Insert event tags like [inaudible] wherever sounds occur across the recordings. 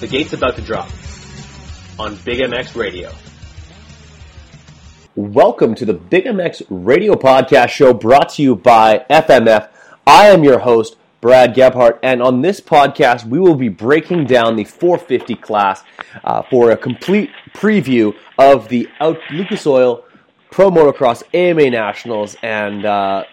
The gate's about to drop on Big MX Radio. Welcome to the Big MX Radio Podcast Show brought to you by FMF. I am your host, Brad Gebhart, and on this podcast, we will be breaking down the 450 class uh, for a complete preview of the out- Lucas Oil Pro Motocross AMA Nationals, and uh,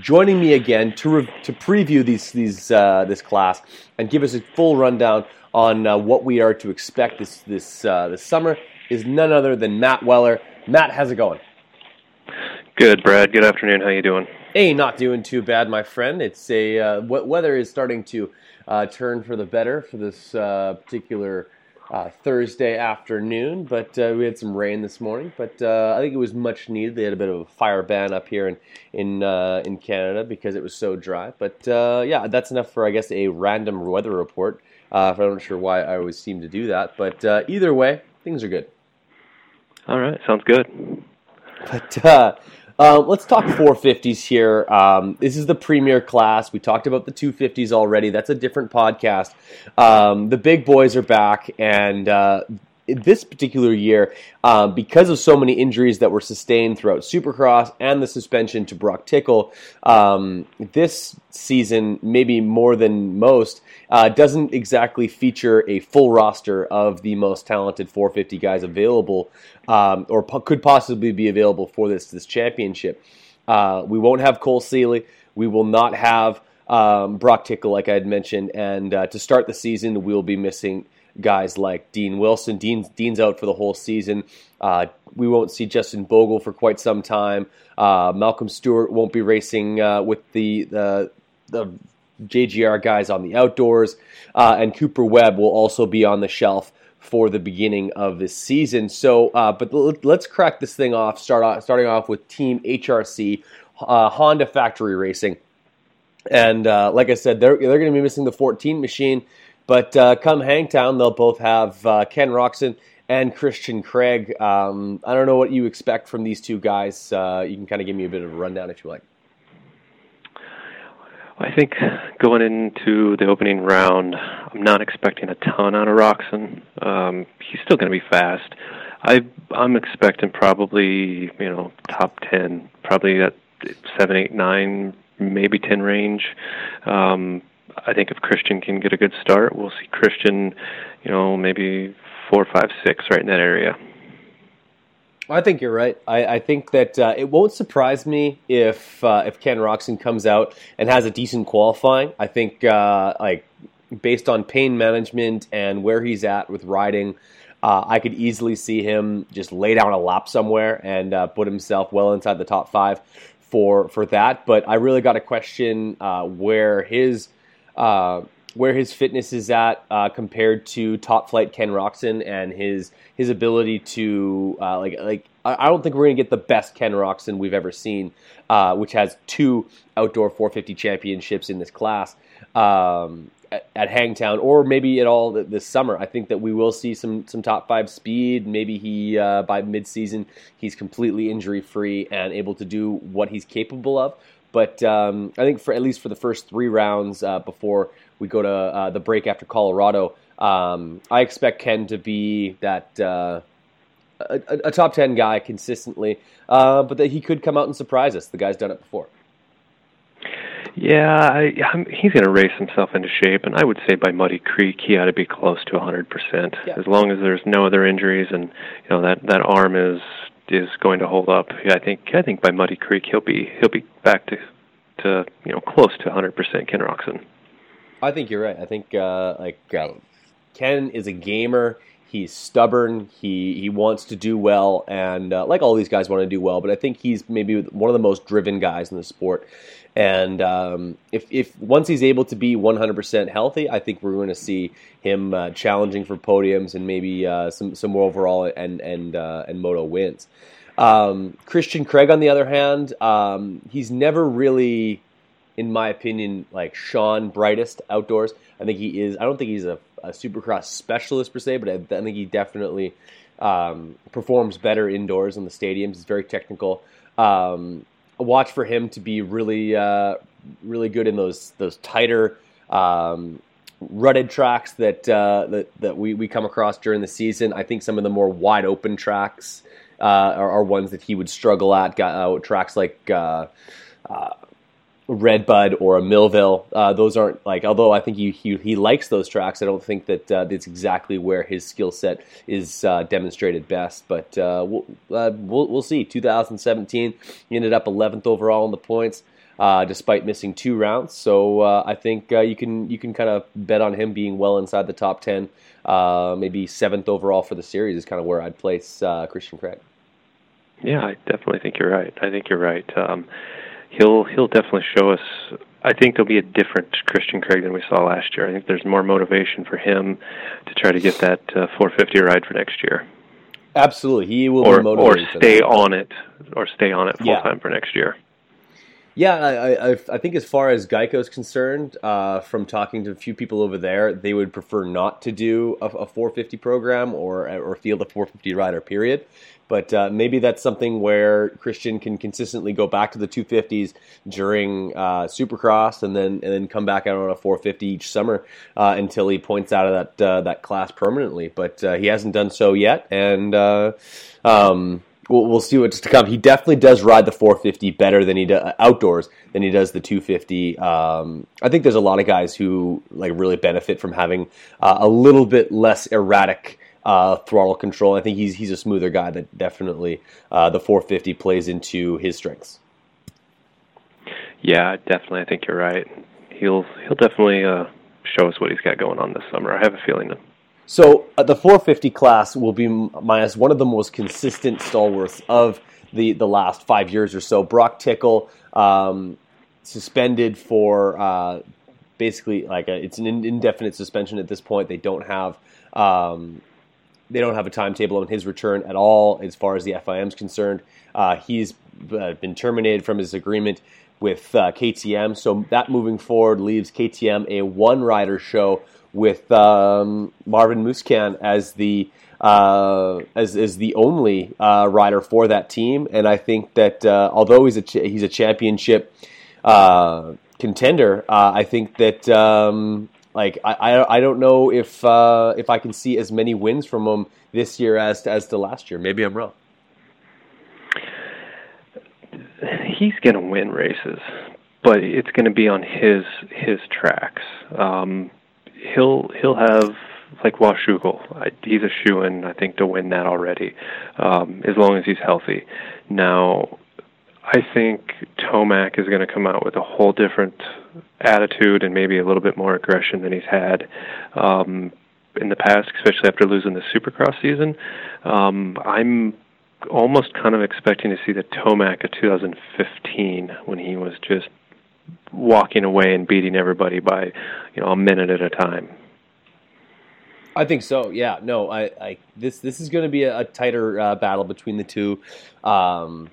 joining me again to re- to preview these these uh, this class and give us a full rundown on uh, what we are to expect this this uh, this summer is none other than Matt Weller. Matt, how's it going? Good, Brad. Good afternoon. How you doing? Hey, not doing too bad, my friend. It's a uh, w- weather is starting to uh, turn for the better for this uh, particular uh, Thursday afternoon, but uh, we had some rain this morning. But uh, I think it was much needed. They had a bit of a fire ban up here in in uh, in Canada because it was so dry. But uh, yeah, that's enough for I guess a random weather report. Uh, I'm not sure why I always seem to do that, but uh, either way, things are good. All right. Sounds good. But uh, uh, let's talk 450s here. Um, this is the premier class. We talked about the 250s already. That's a different podcast. Um, the big boys are back, and uh, this particular year, uh, because of so many injuries that were sustained throughout Supercross and the suspension to Broc Tickle, um, this season, maybe more than most, uh, doesn't exactly feature a full roster of the most talented 450 guys available, um, or po- could possibly be available for this this championship. Uh, we won't have Cole Seely. We will not have um, Broc Tickle, like I had mentioned. And uh, to start the season, we'll be missing guys like Dean Wilson. Dean's, Dean's out for the whole season. Uh, we won't see Justin Bogle for quite some time. Uh, Malcolm Stewart won't be racing uh, with the, the the JGR guys on the outdoors, uh, and Cooper Webb will also be on the shelf for the beginning of this season. So, uh, but let's crack this thing off. Start off, starting off with Team HRC, uh, Honda Factory Racing, and uh, like I said, they're they're going to be missing the 14 machine. But uh, come Hangtown, they'll both have uh, Ken Roczen and Christian Craig. Um, I don't know what you expect from these two guys. Uh, you can kind of give me a bit of a rundown if you like. I think going into the opening round, I'm not expecting a ton out of Roczen. Um, he's still going to be fast. I I'm expecting probably you know top ten, probably at seven, eight, nine, maybe ten range. Um, I think if Christian can get a good start, we'll see Christian, you know, maybe four, five, six, right in that area. I think you're right. I, I think that uh, it won't surprise me if uh, if Ken Roczen comes out and has a decent qualifying. I think uh, like based on pain management and where he's at with riding, uh, I could easily see him just lay down a lap somewhere and uh, put himself well inside the top five for for that. But I really got to question uh, where his where his fitness is at uh, compared to top flight Ken Roczen and his his ability to uh, like like I I don't think we're gonna get the best Ken Roczen we've ever seen, uh, which has two outdoor 450 championships in this class. Um, at, at Hangtown or maybe at all this summer. I think that we will see some some top five speed. Maybe he uh, by midseason he's completely injury free and able to do what he's capable of. But um, I think for at least for the first three rounds uh, before we go to uh, the break after Colorado, um, I expect Ken to be that. Uh, a, a, top 10 guy consistently, uh, but that he could come out and surprise us. The guy's done it before. Yeah, I, I'm, he's going to race himself into shape, and I would say by Muddy Creek he ought to be close to 100%. Yeah. As long as there's no other injuries and you know that that arm is is going to hold up. I think I think by Muddy Creek he'll be he'll be back to to you know close to 100% Ken Roczen. I think you're right. I think uh, like uh, Ken is a gamer. He's stubborn. He he wants to do well, and uh, like all these guys want to do well. But I think he's maybe one of the most driven guys in the sport. And um, if, if once he's able to be 100% healthy, I think we're going to see him uh, challenging for podiums and maybe uh, some some more overall and and uh, and moto wins. Um, Christian Craig, on the other hand, um, he's never really, in my opinion, like Sean brightest outdoors. I think he is. I don't think he's a, a supercross specialist per se, but I, I think he definitely um, performs better indoors in the stadiums. He's very technical. Um, watch for him to be really, uh, really good in those those tighter, um, rutted tracks that uh, that that we, we come across during the season. I think some of the more wide open tracks uh, are, are, ones that he would struggle at. Got, uh, tracks like uh, uh, Redbud or a Millville. Uh, those aren't like, although I think he, he, he likes those tracks, I don't think that uh, that's exactly where his skill set is uh, demonstrated best. But uh, we'll, uh, we'll, we'll see. 2017, he ended up 11th overall in the points. Uh, despite missing two rounds, so I think you can you can kind of bet on him being well inside the top ten, maybe seventh overall for the series is kind of where I'd place Christian Craig. Yeah, I definitely think you're right. I think you're right. Um, he'll he'll definitely show us. I think there'll be a different Christian Craig than we saw last year. I think there's more motivation for him to try to get that uh, 450 ride for next year. Absolutely, he will or, or stay on it, or stay on it full yeah. time for next year. Yeah, I, I, I, think as far as Geico is concerned, uh, from talking to a few people over there, they would prefer not to do a, a 450 program or or field a 450 rider. Period. But uh, maybe that's something where Christian can consistently go back to the 250s during uh, Supercross, and then and then come back out on a 450 each summer uh, until he points out of that uh, that class permanently. But uh, he hasn't done so yet, and um, we'll, we'll see what's to come. He definitely does ride the 450 better than he does outdoors than he does the 250. Um, I think there's a lot of guys who like really benefit from having a little bit less erratic uh, throttle control. I think he's he's a smoother guy that definitely uh, the 450 plays into his strengths. Yeah, definitely. I think you're right. He'll he'll definitely uh, show us what he's got going on this summer. I have a feeling that. So uh, the 450 class will be minus one of the most consistent stalwarts of the the last five years or so. Broc Tickle um, suspended for uh, basically like a, it's an indefinite suspension at this point. They don't have um, they don't have a timetable on his return at all as far as the FIM is concerned. Uh, he's uh, been terminated from his agreement with uh, KTM, so that moving forward leaves KTM a one rider show with um, Marvin Musquin as the uh, as as the only uh, rider for that team, and I think that uh, although he's a ch- he's a championship contender, I think that um, like I, I, I don't know if uh, if I can see as many wins from him this year as as to last year. Maybe I'm wrong. He's going to win races, but it's going to be on his his tracks. Um, he'll he'll have like Washougal. He's a shoe in, I think, to win that already, um, as long as he's healthy. Now, I think Tomac is going to come out with a whole different attitude and maybe a little bit more aggression than he's had um, in the past, especially after losing the Supercross season. Um, I'm almost kind of expecting to see the Tomac of 2015 when he was just walking away and beating everybody by you know a minute at a time. I think so. Yeah. No. I. I this this is going to be a, a tighter uh, battle between the two. Um,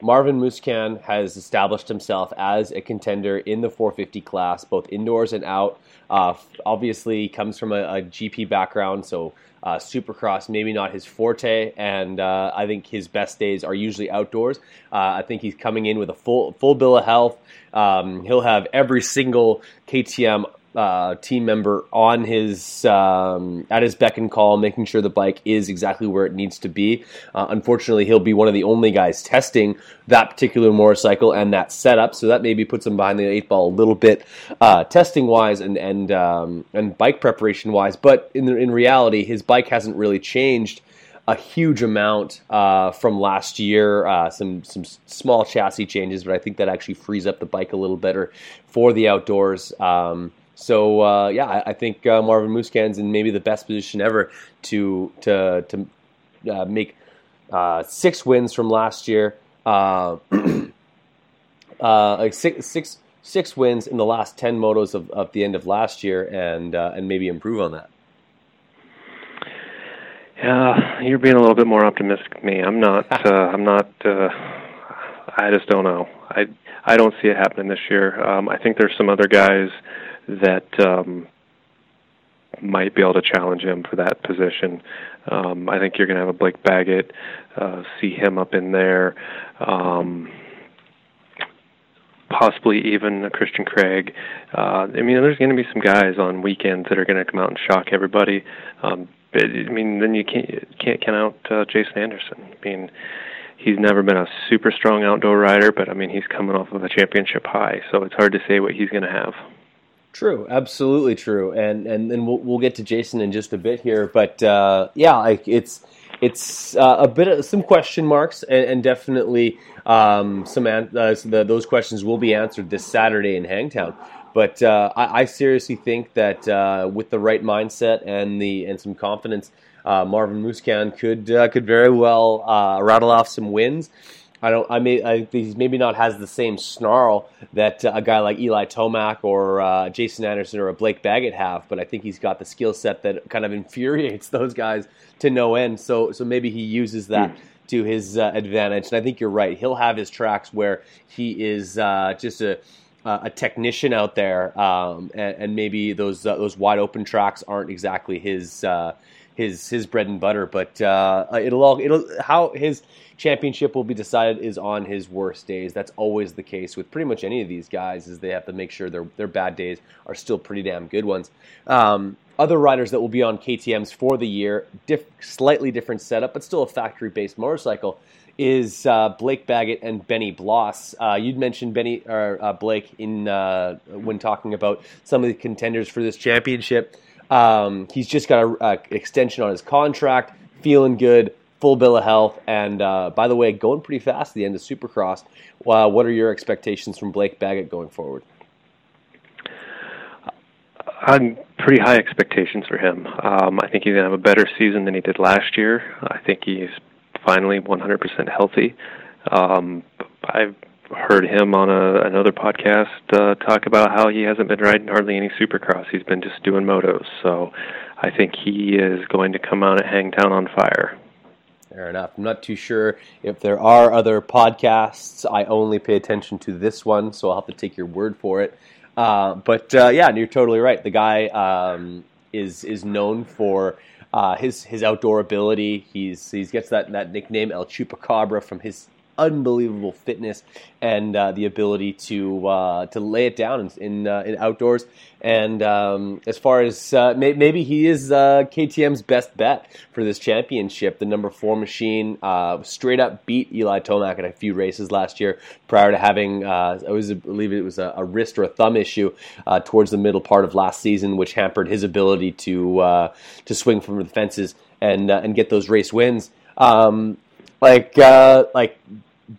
Marvin Musquin has established himself as a contender in the 450 class, both indoors and out. Uh, obviously, comes from a, a GP background, so uh, Supercross maybe not his forte, and uh, I think his best days are usually outdoors. Uh, I think he's coming in with a full full bill of health. Um, he'll have every single KTM uh, team member on his um, at his beck and call, making sure the bike is exactly where it needs to be. Uh, unfortunately, he'll be one of the only guys testing that particular motorcycle and that setup, so that maybe puts him behind the eight ball a little bit, uh, testing wise and and um, and bike preparation wise. But in the, in reality, his bike hasn't really changed a huge amount uh, from last year. Uh, some some small chassis changes, but I think that actually frees up the bike a little better for the outdoors. Um, so uh, yeah, I, I think uh, Marvin Musquin's in maybe the best position ever to to to uh, make uh, six wins from last year. Uh, [clears throat] uh, like six six six wins in the last ten motos of, of the end of last year, and and maybe improve on that. Yeah, you're being a little bit more optimistic than me. I'm not. [laughs] I'm not. I just don't know. I I don't see it happening this year. Um, I think there's some other guys that um, might be able to challenge him for that position. Um, I think you're going to have a Blake Baggett, uh, see him up in there. Um, possibly even a Christian Craig. Uh, I mean, there's going to be some guys on weekends that are going to come out and shock everybody. Um, but, I mean, then you can't can't count out uh, Jason Anderson. I mean, he's never been a super strong outdoor rider, but I mean, he's coming off of a championship high, so it's hard to say what he's going to have. True, absolutely true, and and then we'll we'll get to Jason in just a bit here, but uh, yeah, like it's it's uh, a bit of some question marks, and, and definitely um, some an- uh, the, those questions will be answered this Saturday in Hangtown. But uh, I, I, seriously think that uh, with the right mindset and the and some confidence, uh, Marvin Musquin could could very well rattle off some wins. I don't. I may. I he's maybe not has the same snarl that uh, a guy like Eli Tomac or uh, Jason Anderson or a Blake Baggett have, but I think he's got the skill set that kind of [laughs] infuriates those guys to no end. So, so maybe he uses that. Mm. To his uh, advantage, and I think you're right. He'll have his tracks where he is uh, just a a technician out there, um, and, and, maybe those uh, those wide open tracks aren't exactly his uh, his his bread and butter. But uh, it'll all it'll how his championship will be decided is on his worst days. That's always the case with pretty much any of these guys. Is they have to make sure their their bad days are still pretty damn good ones. Um, other riders that will be on KTM's for the year, diff, slightly different setup, but still a factory based motorcycle, is uh, Blake Baggett and Benny Bloss. Uh, you'd mentioned Benny or uh, Blake in uh, when talking about some of the contenders for this championship. Um, he's just got an extension on his contract, feeling good, full bill of health, and uh, by the way, going pretty fast at the end of Supercross. Uh, what are your expectations from Blake Baggett going forward? I'm pretty high expectations for him. Um, I think he's going to have a better season than he did last year. I think he's finally 100% healthy. Um, I've heard him on a, another podcast uh, talk about how he hasn't been riding hardly any supercross. He's been just doing motos. So I think he is going to come out at Hangtown on fire. Fair enough. I'm not too sure if there are other podcasts. I only pay attention to this one, so I'll have to take your word for it. Uh, but uh, yeah, you're totally right. The guy um, is is known for uh, his his outdoor ability. He's he gets that, that nickname El Chupacabra from his unbelievable fitness and uh, the ability to uh, to lay it down in in, uh, in outdoors. And um, as far as uh, may- maybe he is uh, KTM's best bet for this championship, the number four machine straight up beat Eli Tomac in a few races last year. Prior to having, I was I believe it was a, a, wrist or a thumb issue towards the middle part of last season, which hampered his ability to to swing from the fences and and get those race wins. Um, like uh, like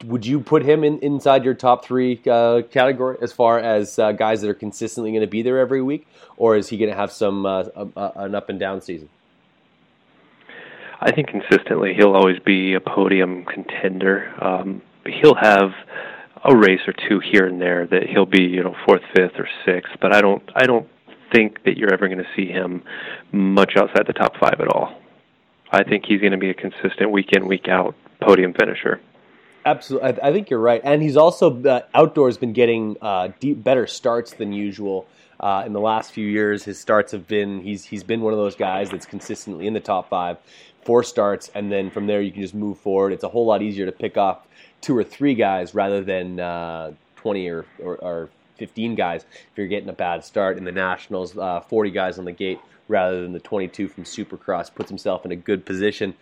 would you put him in inside your top three uh, category as far as uh, guys that are consistently going to be there every week, or is he going to have some uh, an up and down season? I think consistently he'll always be a podium contender. Um, he'll have a race or two here and there that he'll be you know fourth, fifth, or sixth, but I don't I don't think that you're ever going to see him much outside the top five at all. I think he's going to be a consistent week in week out podium finisher Absolutely, I, I think you're right, and he's also uh, outdoors been getting uh, deep, better starts than usual. Uh, in the last few years, his starts have been he's he's been one of those guys that's consistently in the top five, four starts, and then from there you can just move forward. It's a whole lot easier to pick off two or three guys rather than uh, twenty or, or, or, fifteen guys if you're getting a bad start. In the Nationals, uh, forty guys on the gate rather than the twenty-two from Supercross puts himself in a good position.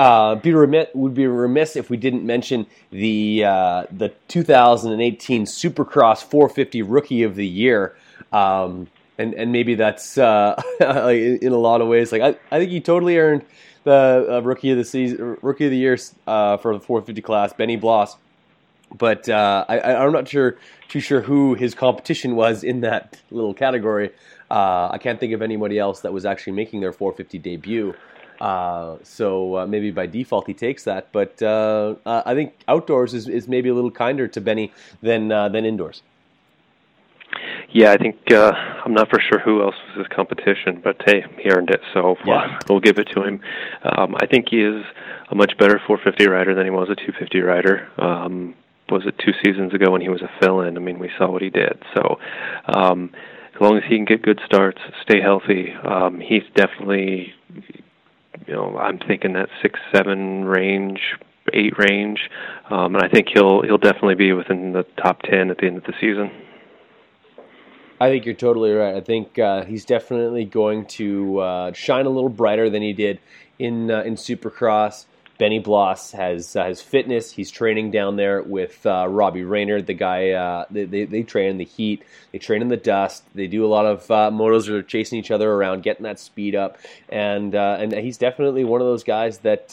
Uh, be remiss, would be remiss if we didn't mention the uh, the 2018 Supercross 450 Rookie of the Year. Um, and and maybe that's uh, [laughs] in a lot of ways. Like I, I think he totally earned the uh, rookie of the season, rookie of the year uh, for the 450 class, Benny Bloss. But uh, I, I'm not sure too sure who his competition was in that little category. I can't think of anybody else that was actually making their 450 debut. Uh, so uh, maybe by default he takes that. But I think outdoors is, is maybe a little kinder to Benny than than indoors. Yeah, I think uh, I'm not for sure who else was his competition, but hey, he earned it, so yeah. we'll give it to him. Um, I think he is a much better 450 rider than he was a 250 rider. Um, was it two seasons ago when he was a fill-in? I mean, we saw what he did. So, um, as long as he can get good starts, stay healthy, um, he's definitely, you know, I'm thinking that six, seven range, eight range, um, and I think he'll he'll definitely be within the top ten at the end of the season. I think you're totally right. I think uh, he's definitely going to uh, shine a little brighter than he did in uh, in Supercross. Benny Bloss has uh, has fitness. He's training down there with uh, Robbie Reynard, the guy. Uh, they, they, they train in the heat. They train in the dust. They do a lot of motos that are chasing each other around, getting that speed up. And and he's definitely one of those guys that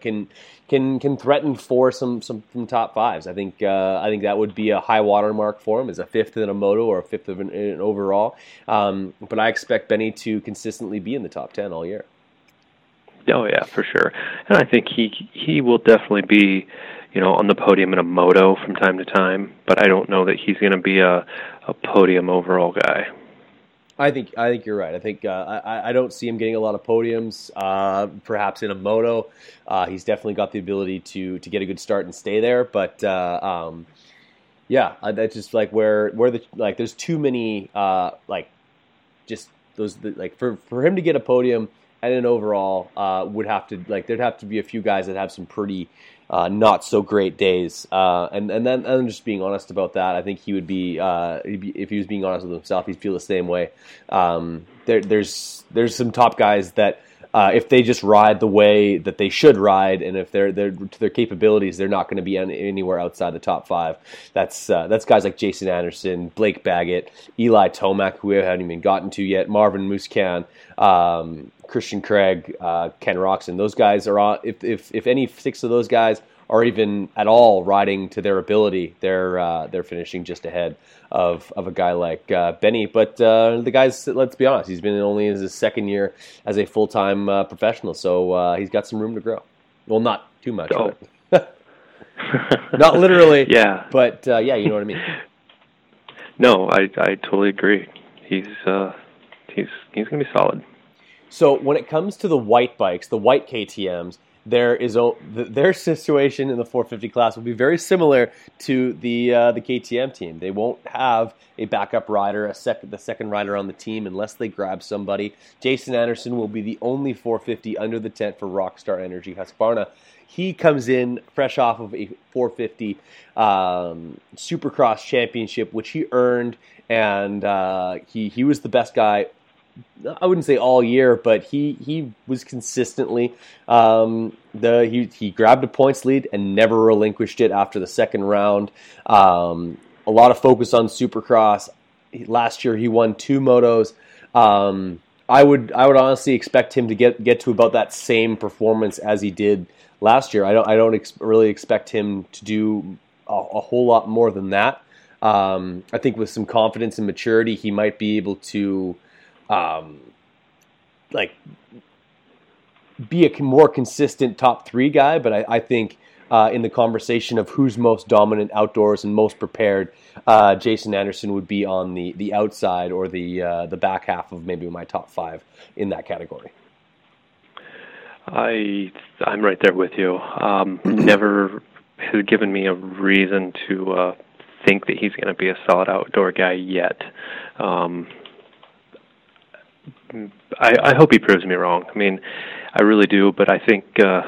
can can can threaten for some some, top fives. I think uh, I think that would be a high watermark for him as a fifth in a moto or a fifth of an, an overall. Um, but I expect Benny to consistently be in the top ten all year. Oh yeah, for sure. And I think he he will definitely be, you know, on the podium in a moto from time to time. But I don't know that he's going to be a a podium overall guy. I think I think you're right. I think uh, I, I don't see him getting a lot of podiums. Uh, perhaps in a moto, uh, he's definitely got the ability to to get a good start and stay there. But uh, um, yeah, that's just like where where the like there's too many uh, like just those like for for him to get a podium and an overall uh, would have to like there'd have to be a few guys that have some pretty uh, not so great days. Uh, and and then and just being honest about that, I think he would be, uh, be, if he was being honest with himself, he'd feel the same way. Um, there, there's there's some top guys that. Uh, if they just ride the way that they should ride, and if they're, they're to their capabilities, they're not going to be any, anywhere outside the top five. That's uh, that's guys like Jason Anderson, Blake Baggett, Eli Tomac, who we haven't even gotten to yet, Marvin Musquin, um, Christian Craig, uh, Ken Roczen. Those guys are on. If, if if any six of those guys are even at all riding to their ability, they're uh, they're finishing just ahead of of a guy like uh, Benny. But uh, the guys, let's be honest, he's been only in his second year as a full time uh, professional, so uh, he's got some room to grow. Well, not too much. Oh. [laughs] not literally. yeah. But uh, yeah, you know what I mean. No, I I totally agree. He's he's he's gonna be solid. So when it comes to the white bikes, the white KTM's, there is a, their situation in the 450 class will be very similar to the uh, the KTM team. They won't have a backup rider, a second the second rider on the team unless they grab somebody. Jason Anderson will be the only 450 under the tent for Rockstar Energy Husqvarna. He comes in fresh off of a 450 um, Supercross championship, which he earned, and uh, he he was the best guy I wouldn't say all year, but he he was consistently um, the he he grabbed a points lead and never relinquished it after the second round. Um, a lot of focus on Supercross. Last year he won two motos. Um, I would I would honestly expect him to get get to about that same performance as he did last year. I don't I don't ex- really expect him to do a, a whole lot more than that. Um, I think with some confidence and maturity, he might be able to um, like be a more consistent top three guy, but I, I think uh, in the conversation of who's most dominant outdoors and most prepared, uh, Jason Anderson would be on the, the outside or the uh, the back half of maybe my top five in that category. I I'm right there with you. Um, [clears throat] never has given me a reason to uh, think that he's going to be a solid outdoor guy yet. Um, I, I hope he proves me wrong. I mean, I really do, but I think uh,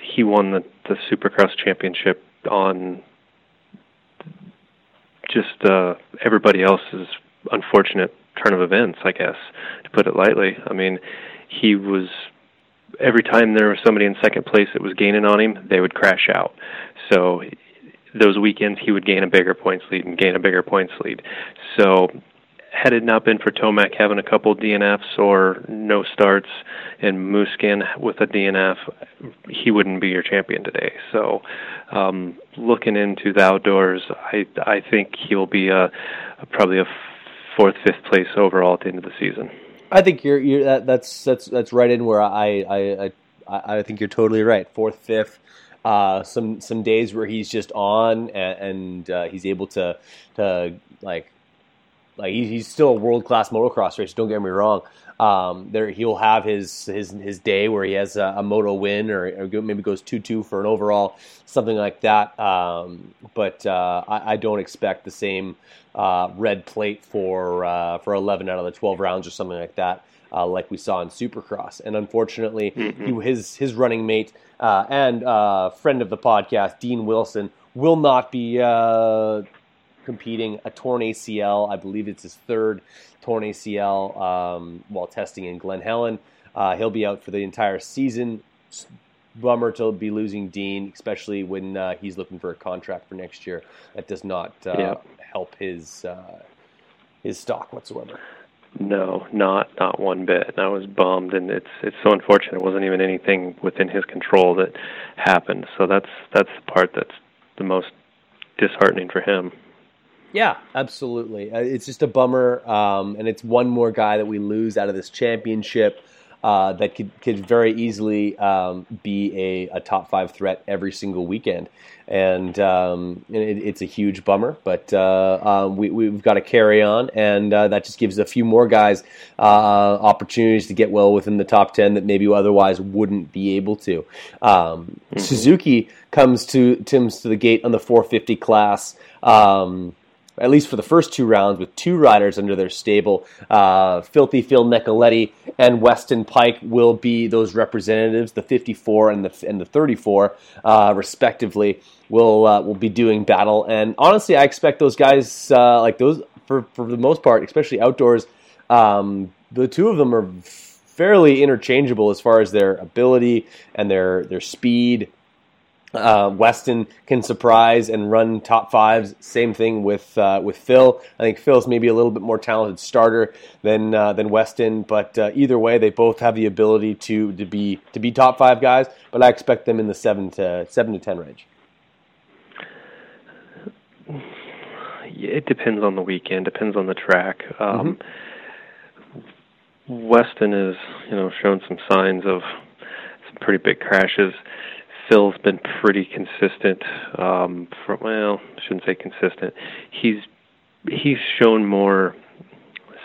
he won the the Supercross championship on just uh, everybody else's unfortunate turn of events, I guess, to put it lightly. I mean, he was every time there was somebody in second place that was gaining on him, they would crash out. So those weekends he would gain a bigger points lead and gain a bigger points lead. So had it not been for Tomac having a couple DNFs or no starts and Musquin with a DNF, he wouldn't be your champion today. So, um, looking into the outdoors, I I think he'll be a probably a fourth, fifth place overall at the end of the season. I think you're, you're that, that's that's that's right in where I I, I I think you're totally right. Fourth, fifth. Uh, some some days where he's just on and, and uh, he's able to to like like he's still a world class motocross racer. Don't get me wrong. Um, there he'll have his his his day where he has a, a moto win or, or, maybe goes two two for an overall something like that. Um, but uh, I, I, don't expect the same uh, red plate for uh, for eleven out of the twelve rounds or something like that. Uh, like we saw in Supercross, and unfortunately, mm-hmm. he, his his running mate uh, and uh, friend of the podcast, Dean Wilson, will not be competing a torn ACL. I believe it's his third torn ACL um, while testing in Glen Helen. Uh, he'll be out for the entire season. Bummer to be losing Dean, especially when uh, he's looking for a contract for next year. That does not uh, yeah. help his uh, his stock whatsoever. No, not not one bit. And I was bummed, and it's it's so unfortunate. It wasn't even anything within his control that happened. So that's that's the part that's the most disheartening for him. Yeah, absolutely. Uh, it's just a bummer, um, and it's one more guy that we lose out of this championship uh, that could, could very easily um, be a, a, top five threat every single weekend. And, um, it, it's a huge bummer, but uh, uh, we, have got to carry on, and uh, that just gives a few more guys uh, opportunities to get well within the top 10 that maybe otherwise wouldn't be able to. Um, mm-hmm. Suzuki comes to Tim's to the gate on the 450 class. Um, at least for the first two rounds, with two riders under their stable. Uh, Filthy Phil Nicoletti and Weston Peick will be those representatives, the 54 and the and the 34, uh, respectively. Will uh, will be doing battle, and honestly, I expect those guys uh, like those for for the most part, especially outdoors. Um, the two of them are fairly interchangeable as far as their ability and their their speed uh, Weston can surprise and run top fives. Same thing with uh, with Phil. I think Phil's maybe a little bit more talented starter than uh, than Weston, but uh, either way, they both have the ability to to be to be top five guys. But I expect them in the seven to seven to ten range. It depends on the weekend. Depends on the track. Um, mm-hmm. Weston has you know shown some signs of some pretty big crashes Phil's been pretty consistent. Um, well, I shouldn't say consistent. He's he's shown more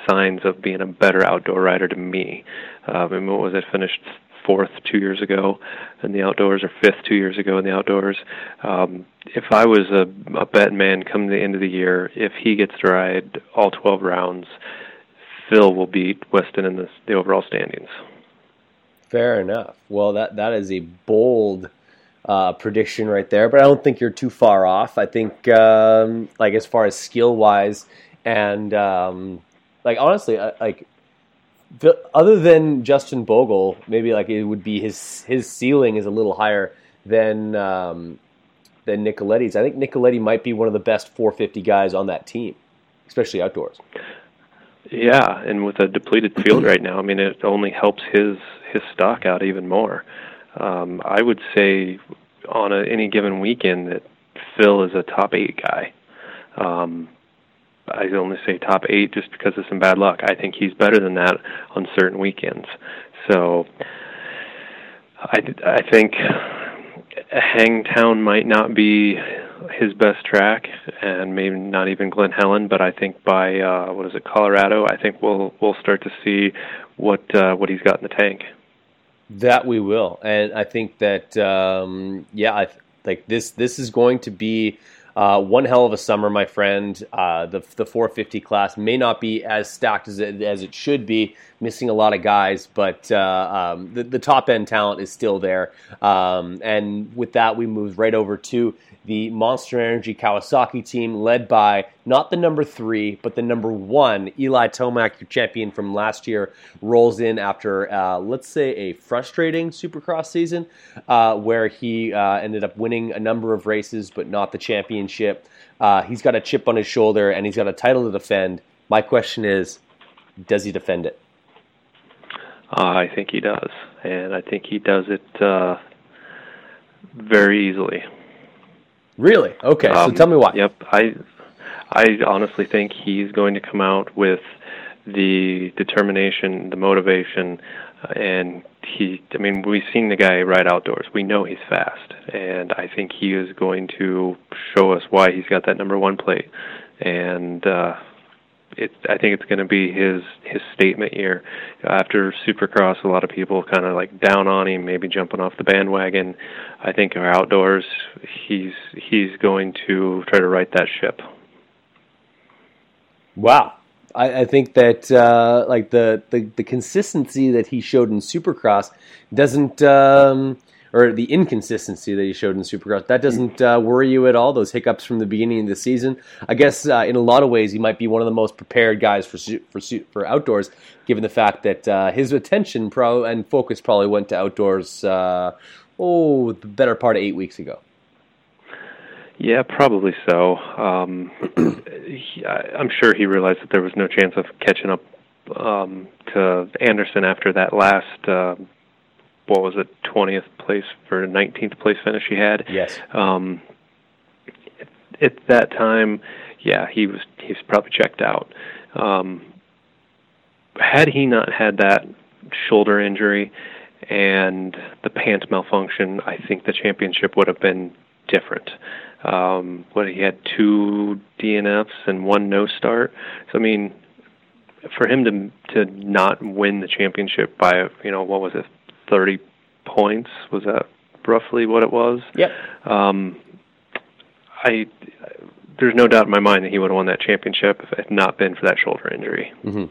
signs of being a better outdoor rider to me. I mean, what was it? Finished fourth two years ago in the outdoors, or fifth two years ago in the outdoors. Um, if I was a, a bet man come the end of the year, if he gets to ride all 12 rounds, Phil will beat Weston in the, the overall standings. Fair enough. Well, that that is a bold uh, prediction right there, but I don't think you're too far off. I think, um, like as far as skill wise, and um, like honestly, like the, other than Justin Bogle, maybe like it would be his his ceiling is a little higher than um, than Nicoletti's. I think Nicoletti might be one of the best 450 guys on that team, especially outdoors. Yeah, and with a depleted field right now, I mean, it only helps his his stock out even more um, I would say on a, any given weekend that Phil is a top eight guy. Um, I only say top eight just because of some bad luck. I think he's better than that on certain weekends. So I, I think Hangtown might not be his best track, and maybe not even Glen Helen. But I think by uh, what is it, Colorado? I think we'll we'll start to see what uh, what he's got in the tank. That we will, and I think that um, yeah, I like this this is going to be uh, one hell of a summer, my friend. Uh, the the 450 class may not be as stacked as it, as it should be, missing a lot of guys, but uh, um, the, the top end talent is still there. Um, and with that, we move right over to the Monster Energy Kawasaki team, led by not the number three, but the number one. Eli Tomac, your champion from last year, rolls in after, uh, let's say, a frustrating supercross season uh, where he uh, ended up winning a number of races, but not the championship. Uh, he's got a chip on his shoulder and he's got a title to defend. My question is does he defend it? Uh, I think he does, and I think he does it uh, very easily. Really? Okay. Um, so tell me why. Yep. I I honestly think he's going to come out with the determination, the motivation, uh, and he. I mean, we've seen the guy ride outdoors. We know he's fast, and I think he is going to show us why he's got that number one plate. And uh, it, I think it's going to be his his statement year. After Supercross, a lot of people kind of like down on him, maybe jumping off the bandwagon. I think our outdoors, he's he's going to try to right that ship. Wow. I, I think that uh, like the, the the consistency that he showed in Supercross doesn't um, or the inconsistency that he showed in Supercross that doesn't uh, worry you at all. Those hiccups from the beginning of the season. I guess uh, in a lot of ways he might be one of the most prepared guys for for for outdoors, given the fact that uh, his attention pro and focus probably went to outdoors. Uh, oh, the better part of eight weeks ago. Yeah, probably so. Um, [clears throat] he, I'm sure he realized that there was no chance of catching up um, to Anderson after that last, uh, what was it, 20th place for 19th place finish he had. Yes. Um, at, at that time, yeah, he was he's probably checked out. Um, had he not had that shoulder injury and the pant malfunction, I think the championship would have been different. Um, what he had two DNFs and one no start. So I mean, for him to to not win the championship by you know what was it, thirty points? Was that roughly what it was? Yep. Um, I there's no doubt in my mind that he would have won that championship if it had not been for that shoulder injury. Mm-hmm.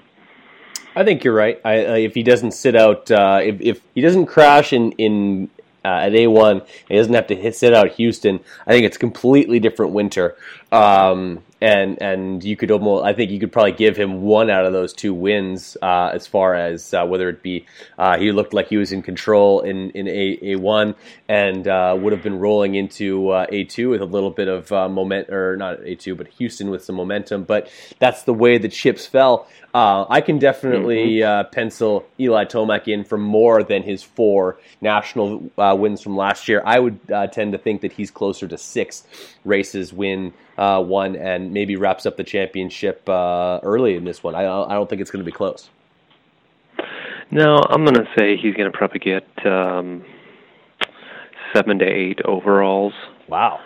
I think you're right. I, uh, if he doesn't sit out, uh, if, if he doesn't crash in in uh, at A1, he doesn't have to hit, sit out Houston. I think it's completely different winter. Um, and and you could almost, I think you could probably give him one out of those two wins uh, as far as uh, whether it be uh, he looked like he was in control in in A A one and uh, would have been rolling into uh, A two with a little bit of uh, moment or not A two but Houston with some momentum. But that's the way the chips fell. I can definitely Mm-hmm. pencil Eli Tomac in for more than his four national wins from last year. I would tend to think that he's closer to six races win uh, one and maybe wraps up the championship uh, early in this one. I, I don't think it's going to be close. No, I'm going to say he's going to probably get um, seven to eight overalls. Wow.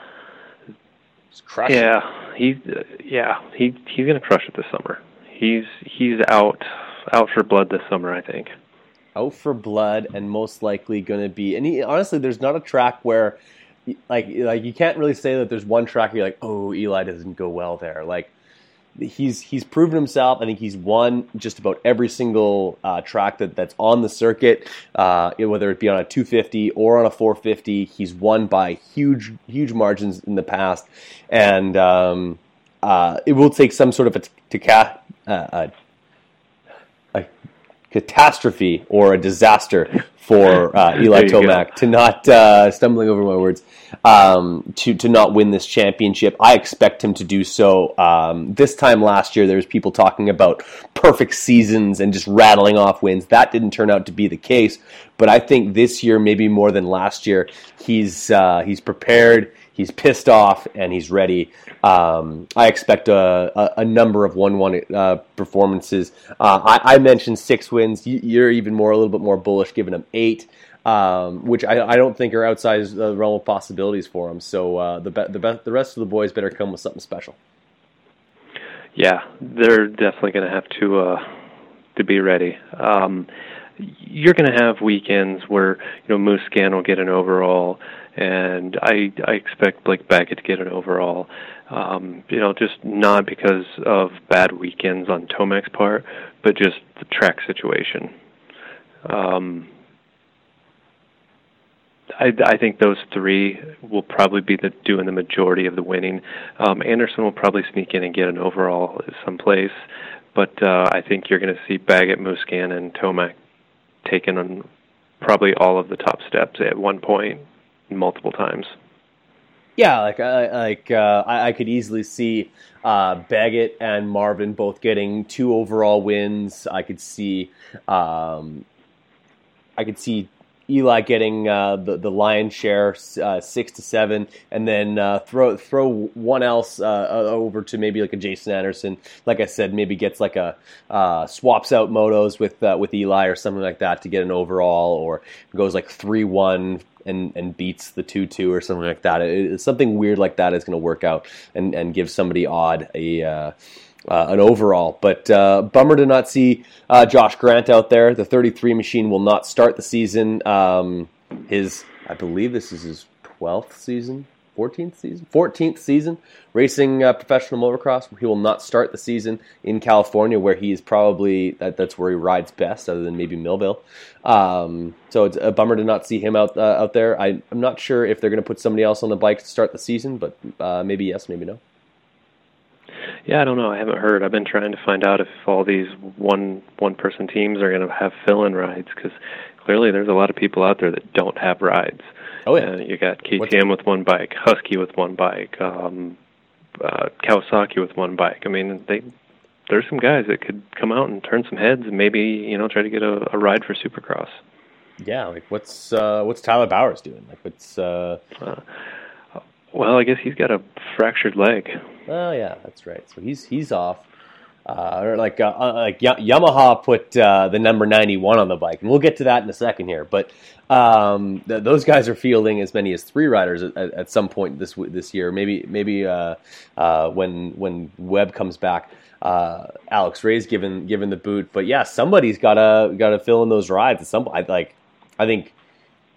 Yeah, he, uh, yeah, he he's going to crush it this summer. He's he's out out for blood this summer, I think. Out for blood, and most likely going to be. And he, honestly, there's not a track where, like, like you can't really say that there's one track where you're like, oh, Eli doesn't go well there. Like, he's he's proven himself. I think he's won just about every single uh, track that, that's on the circuit, uh, whether it be on a 250 or on a 450. He's won by huge huge margins in the past, and um, uh, it will take some sort of a, catastrophe or a disaster for [laughs] uh, Eli go. Tomac to not uh, stumbling over my words um, to to not win this championship. I expect him to do so. Um, this time last year, there was people talking about perfect seasons and just rattling off wins. That didn't turn out to be the case. But I think this year, maybe more than last year, he's uh, he's prepared. He's pissed off and he's ready. Um, I expect a, a, a number of one-one uh, performances. Uh, I, I mentioned six wins. You- You're even more, a little bit more bullish, giving him eight, um, which I, I don't think are outside the realm of possibilities for him. So uh, the be- the be- the rest of the boys better come with something special. Yeah, they're definitely going to have to uh, to be ready. Um, you're going to have weekends where you know Musquin will get an overall, and I I expect Blake Baggett to get an overall. Um, you know, just not because of bad weekends on Tomac's part, but just the track situation. Um, I, I think those three will probably be the doing the majority of the winning. Um, Anderson will probably sneak in and get an overall someplace, but uh, I think you're going to see Baggett, Musquin, and Tomac taking on probably all of the top steps at one point, multiple times. Yeah, like I like uh, I, I could easily see uh, Baggett and Marvin both getting two overall wins. I could see um, I could see Eli getting uh, the the lion's share, uh, six to seven, and then uh, throw throw one else uh, over to maybe like a Jason Anderson. Like I said, maybe gets like a swaps out motos with with Eli or something like that to get an overall, or goes like three one and and beats the two two or something like that. It, something weird like that is going to work out and and give somebody odd a uh, an overall. But uh, bummer to not see uh, Josh Grant out there. The 33 machine will not start the season. Um, his, I believe this is his 12th season, 14th season, 14th season racing uh, professional motocross. He will not start the season in California, where he is probably that, that's where he rides best, other than maybe Millville. Um, so it's a bummer to not see him out uh, out there. I, am not sure if they're going to put somebody else on the bike to start the season, but uh, maybe yes, maybe no. Yeah, I don't know. I haven't heard. I've been trying to find out if all these one one person teams are going to have fill-in rides because clearly there's a lot of people out there that don't have rides. Oh yeah, uh, you got KTM What's... with one bike, Husky with one bike, um, uh, Kawasaki with one bike. I mean, they there's some guys that could come out and turn some heads and maybe you know try to get a, a ride for Supercross. Yeah, like what's uh, what's Tyler Bowers doing? Like what's uh... uh well, I guess he's got a fractured leg. Oh yeah, that's right. So he's he's off. Uh, or like uh, uh like Yamaha put uh, the number ninety one on the bike, and we'll get to that in a second here. But um, th- those guys are fielding as many as three riders at, at some point this this year. Maybe maybe uh, uh, when when Webb comes back, Alex Ray's given given the boot. But yeah, somebody's gotta gotta fill in those rides at some point. Like I think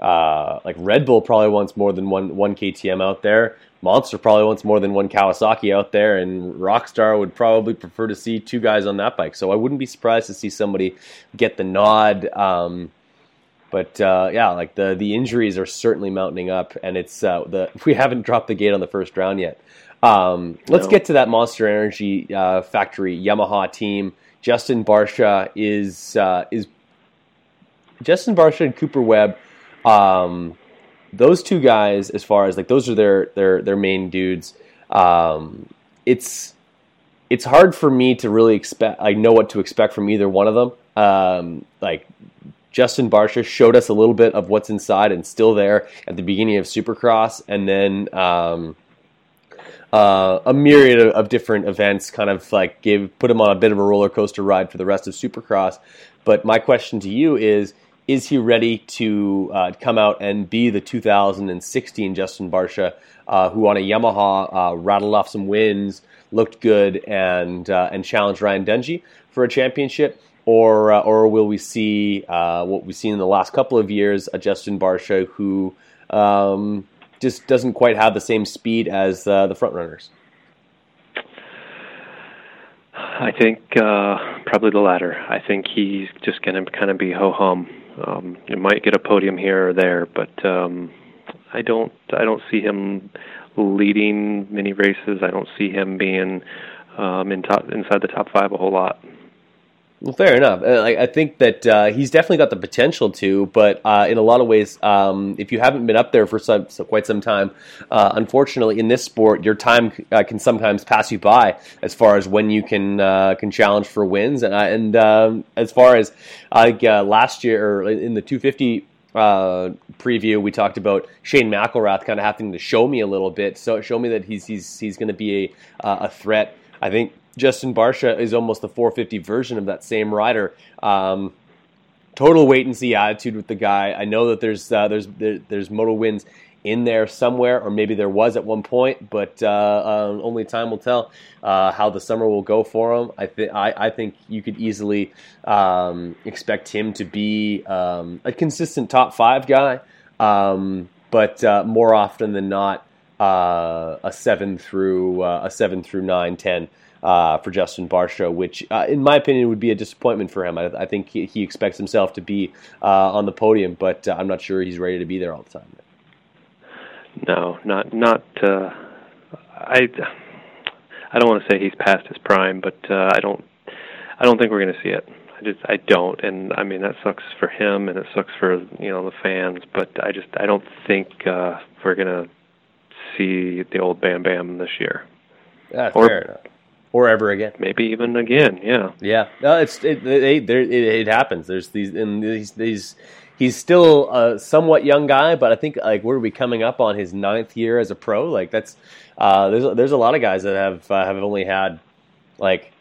like Red Bull probably wants more than one one KTM out there. Monster probably wants more than one Kawasaki out there, and Rockstar would probably prefer to see two guys on that bike. So I wouldn't be surprised to see somebody get the nod. Um, but uh, yeah, like the the injuries are certainly mounting up, and it's uh, the [laughs] we haven't dropped the gate on the first round yet. Um, let's get to that Monster Energy uh, factory Yamaha team. Justin Barcia is uh, is Justin Barcia and Cooper Webb um, those two guys, as far as like those are their their their main dudes. Um, it's it's hard for me to really expect. I know what to expect from either one of them. Um, like Justin Barcia showed us a little bit of what's inside and still there at the beginning of Supercross, and then um, uh, a myriad of, of, different events kind of like gave put him on a bit of a roller coaster ride for the rest of Supercross. But my question to you is is he ready to uh, come out and be the 2016 Justin Barcia, uh, who on a Yamaha uh, rattled off some wins, looked good, and uh, and challenged Ryan Dungey for a championship? Or, uh, or will we see uh, what we've seen in the last couple of years, a Justin Barcia who um, just doesn't quite have the same speed as the front runners? I think uh, probably the latter. I think he's just going to kind of be ho hum um, you might get a podium here or there, but um, I don't I don't see him leading many races. I don't see him being um, in top inside the top five a whole lot. Well, fair enough. Uh, I, I think that uh, he's definitely got the potential to, but uh, in a lot of ways, um, if you haven't been up there for some, so quite some time, uh, unfortunately, in this sport, your time uh, can sometimes pass you by as far as when you can uh, can challenge for wins. And, and um, as far as last year or in the 250 uh, preview, we talked about Shane McElrath kind of having to show me a little bit, so show me that he's he's he's going to be a uh, a threat. I think Justin Barcia is almost the 450 version of that same rider. Um, total wait and see attitude with the guy. I know that there's uh, there's there, there's moto wins in there somewhere, or maybe there was at one point, but uh, uh, only time will tell uh, how the summer will go for him. I think I think you could easily um, expect him to be um, a consistent top five guy. Um, but uh, more often than not, uh, a seven through a seven through nine, ten uh, for Justin Barcia, which, uh, in my opinion, would be a disappointment for him. I, I think he, he, expects himself to be uh, on the podium, but uh, I'm not sure he's ready to be there all the time. No, not not. Uh, I I don't want to say he's past his prime, but uh, I don't I don't think we're going to see it. I just I don't, and I mean that sucks for him, and it sucks for you know the fans. But I just I don't think uh, we're going to see the old Bam Bam this year. Yeah, or, fair enough. Or ever again. Maybe even again. Yeah. Yeah. No, it's it. It, it, it happens. There's these and these these. He's still a somewhat young guy, but I think like we're we coming up on his ninth year as a pro. Like that's uh, there's there's a lot of guys that have uh, have only had like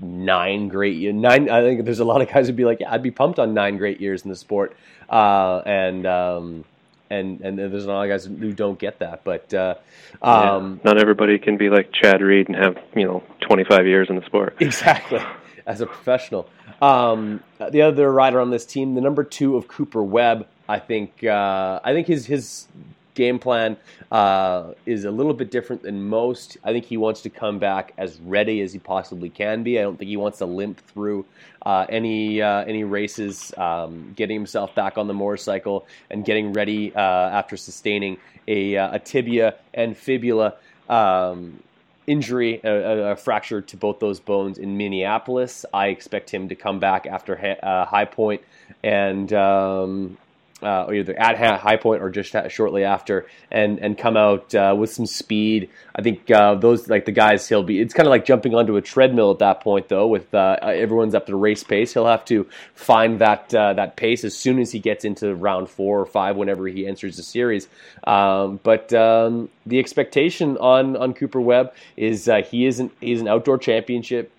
nine great years. Nine. I think there's a lot of guys who'd be like, yeah, I'd be pumped on nine great years in the sport. Uh, and um, and and there's a lot of guys who don't get that. But uh, um, yeah. not everybody can be like Chad Reed and have you know 25 years in the sport. Exactly, as a professional. Um, the other rider on this team, the number two of Cooper Webb, I think uh, I think his his game plan uh, is a little bit different than most. I think he wants to come back as ready as he possibly can be. I don't think he wants to limp through uh, any uh, any races, um, getting himself back on the motorcycle and getting ready uh, after sustaining a, uh, a, tibia and fibula. Um, injury, a, a, fracture to both those bones in Minneapolis. I expect him to come back after ha- uh, High Point and um, uh, either at High Point or just shortly after, and and come out uh, with some speed. I think uh, those like the guys he'll be. It's kind of like jumping onto a treadmill at that point, though. With uh, everyone's up to race pace, he'll have to find that uh, that pace as soon as he gets into round four or five, whenever he enters the series. Um, but um, the expectation on on Cooper Webb is uh, he isn't he's an outdoor championship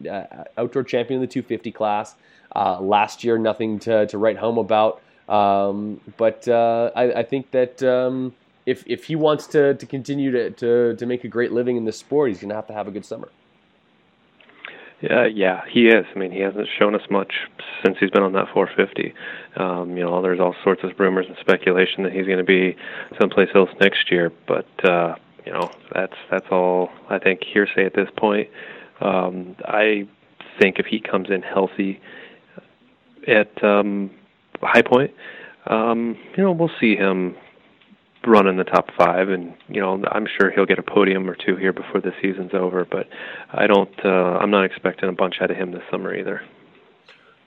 outdoor champion in the 250 class. last year, nothing to, to write home about. Um, but uh, I, I, think that um, if if he wants to, to continue to, to, to make a great living in this sport, he's going to have to have a good summer. Yeah, yeah, he is. I mean, he hasn't shown us much since he's been on that 450. Um, you know, there's all sorts of rumors and speculation that he's going to be someplace else next year, but uh, you know, that's that's all I think hearsay at this point. Um, I think if he comes in healthy at um, high point. Um, you know, we'll see him run in the top five, and you know, I'm sure he'll get a podium or two here before the season's over. But I don't, uh, I'm not expecting a bunch out of him this summer either.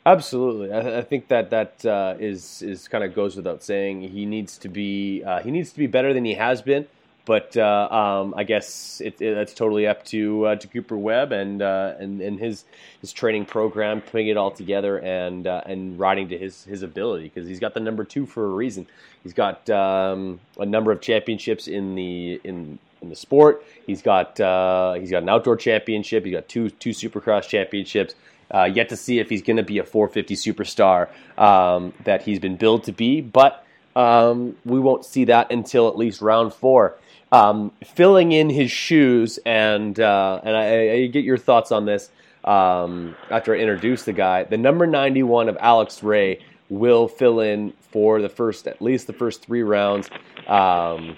Absolutely, I, I think that that uh, is is kind of goes without saying. He needs to be uh, he needs to be better than he has been. But uh, um, I guess it, it, that's totally up to uh, to Cooper Webb and uh, and and his his training program, putting it all together and uh, and riding to his his ability because he's got the number two for a reason. He's got um, a number of championships in the in in the sport. He's got uh, he's got an outdoor championship. He's got two two Supercross championships. Uh, yet to see if he's going to be a 450 superstar um, that he's been billed to be, but um, we won't see that until at least round four um, filling in his shoes, and uh, and I, I, get your thoughts on this um, after I introduce the guy. The number ninety one of Alex Ray will fill in for the first, at least the first three rounds, um,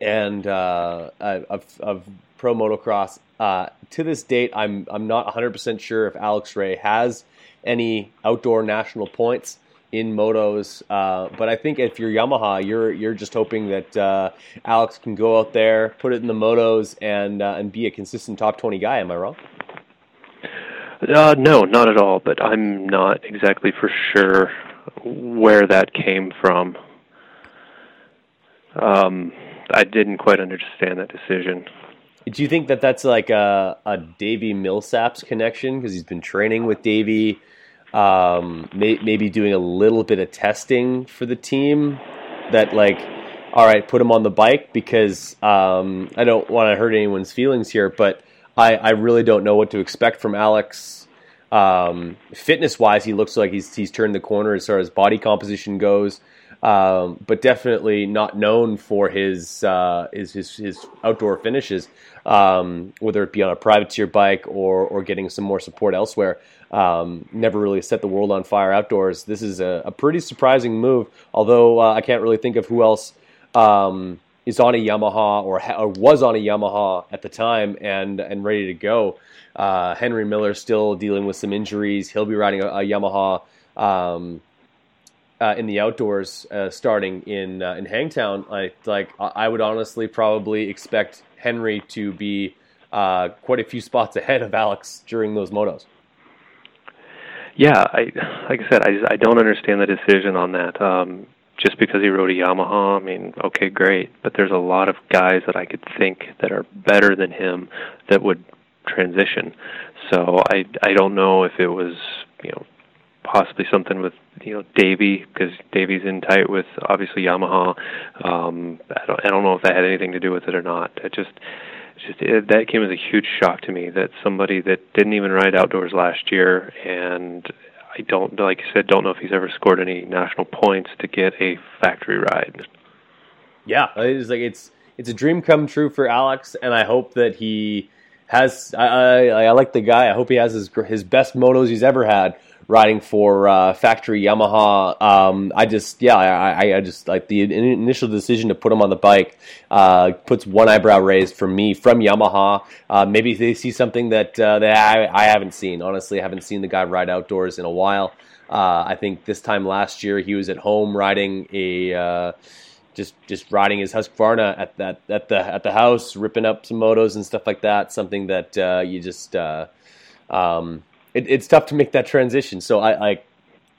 and uh, of, of pro motocross. Uh, to this date, I'm I'm not 100 percent sure if Alex Ray has any outdoor national points in motos. Uh, but I think if you're Yamaha, you're you're just hoping that uh, Alex can go out there, put it in the motos, and uh, and be a consistent top twenty guy. Am I wrong? Uh, no, not at all. But I'm not exactly for sure where that came from. Um, I didn't quite understand that decision. Do you think that that's like a, a Davey Millsaps connection because he's been training with Davey? Um, may, maybe doing a little bit of testing for the team that like all right put him on the bike because um, i don't want to hurt anyone's feelings here but I, I really don't know what to expect from alex. Um, fitness wise he looks like he's, he's turned the corner as far as body composition goes um, but definitely not known for his uh, his, his, his outdoor finishes, um, whether it be on a privateer bike or or getting some more support elsewhere. Um, never really set the world on fire outdoors. This is a, a pretty surprising move, although uh, I can't really think of who else um, is on a Yamaha or, ha- or was on a Yamaha at the time and and ready to go. Uh, Henry Miller still dealing with some injuries. He'll be riding a, a Yamaha um, uh, in the outdoors uh, starting in uh, in Hangtown. I like I would honestly probably expect Henry to be uh, quite a few spots ahead of Alex during those motos. Yeah, I like I said, I just, I don't understand the decision on that. Um, just because he rode a Yamaha, I mean, okay, great, but there's a lot of guys that I could think that are better than him that would transition. So I I don't know if it was you know possibly something with you know Davey because Davey's in tight with obviously Yamaha. Um, I don't I don't know if that had anything to do with it or not. It just just it, that came as a huge shock to me that somebody that didn't even ride outdoors last year and I don't like you said don't know if he's ever scored any national points to get a factory ride. Yeah, it's like it's it's a dream come true for Alex, and I hope that he has. I, I, I like the guy. I hope he has his his best motos he's ever had riding for uh, factory Yamaha. Um, I just, yeah, I, I just like the initial decision to put him on the bike uh, puts one eyebrow raised for me from Yamaha. Uh, maybe they see something that uh, that I, I, haven't seen. Honestly, I haven't seen the guy ride outdoors in a while. Uh, I think this time last year he was at home riding a uh, just just riding his Husqvarna at that at the at the house, ripping up some motos and stuff like that. Something that uh, you just uh, um, it, it's tough to make that transition. So I like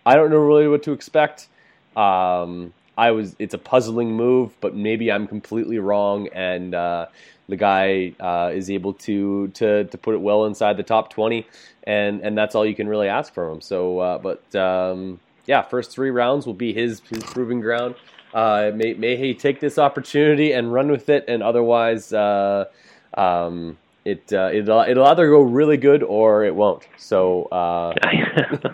I don't know really what to expect. Um, I was it's a puzzling move, but maybe I'm completely wrong, and uh, the guy uh, is able to to to put it well inside the top twenty, and and that's all you can really ask from him. So, uh, but um, yeah, first three rounds will be his his proving ground. Uh, may may he take this opportunity and run with it, and otherwise. Uh, um, it uh, it'll it'll either go really good or it won't. So uh, [laughs]